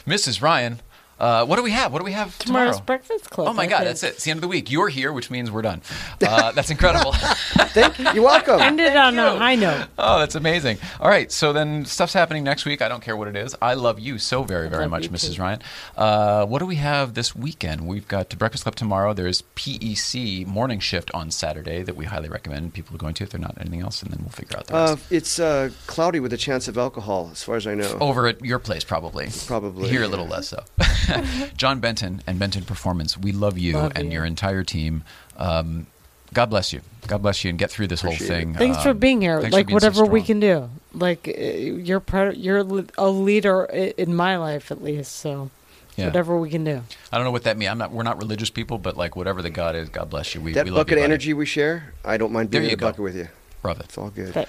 A: Mrs. Ryan, uh, what do we have? What do we have tomorrow?
B: Tomorrow's Breakfast Club.
A: Oh my
B: I
A: God,
B: think.
A: that's it. It's the end of the week. You're here, which means we're done. Uh, that's incredible.
F: Thank you. You're welcome.
B: Ended on
A: you.
B: a high note.
A: Oh, that's amazing. All right, so then stuff's happening next week. I don't care what it is. I love you so very, very much, Mrs.
B: too.
A: Ryan. Uh, what do we have this weekend? We've got Breakfast Club tomorrow. There's PEC morning shift on Saturday that we highly recommend people are going to if they're not anything else, and then we'll figure out the rest.
F: Uh, it's uh, cloudy with a chance of alcohol, as far as I know.
A: Over at your place, probably.
F: Probably,
A: Here, a little less so. John Benton and Benton Performance, we love you
B: Love
A: and
B: you.
A: your entire team. Um, God bless you. God bless you and get through this
F: Appreciate
A: whole
F: it.
A: thing.
B: Thanks for
A: Um,
B: being here. Like
A: being so
B: whatever we can do. Like uh, you're part. You're a leader in my life, at least. So
A: Yeah.
B: whatever we can do.
A: I don't know what that means. I'm not. We're not religious people, but like whatever the God is, God bless you. We,
F: that
A: we love
F: bucket
A: you,
F: of energy we share, I don't mind
A: There
F: being in
A: you
F: the
A: go.
F: bucket with you.
A: Love it.
F: It's all good.
B: But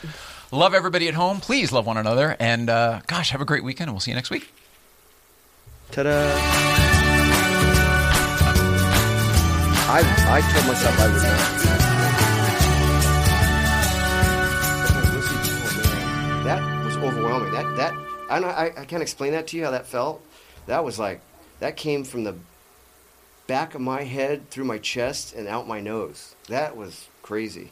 A: Love everybody at home. Please love one another. And uh, gosh, have a great weekend. and We'll see you next week.
F: Ta-da! I I told myself I would not. Oh, That was overwhelming. That that I, I I can't explain that to you how that felt. That was like that came from the back of my head through my chest and out my nose. That was crazy.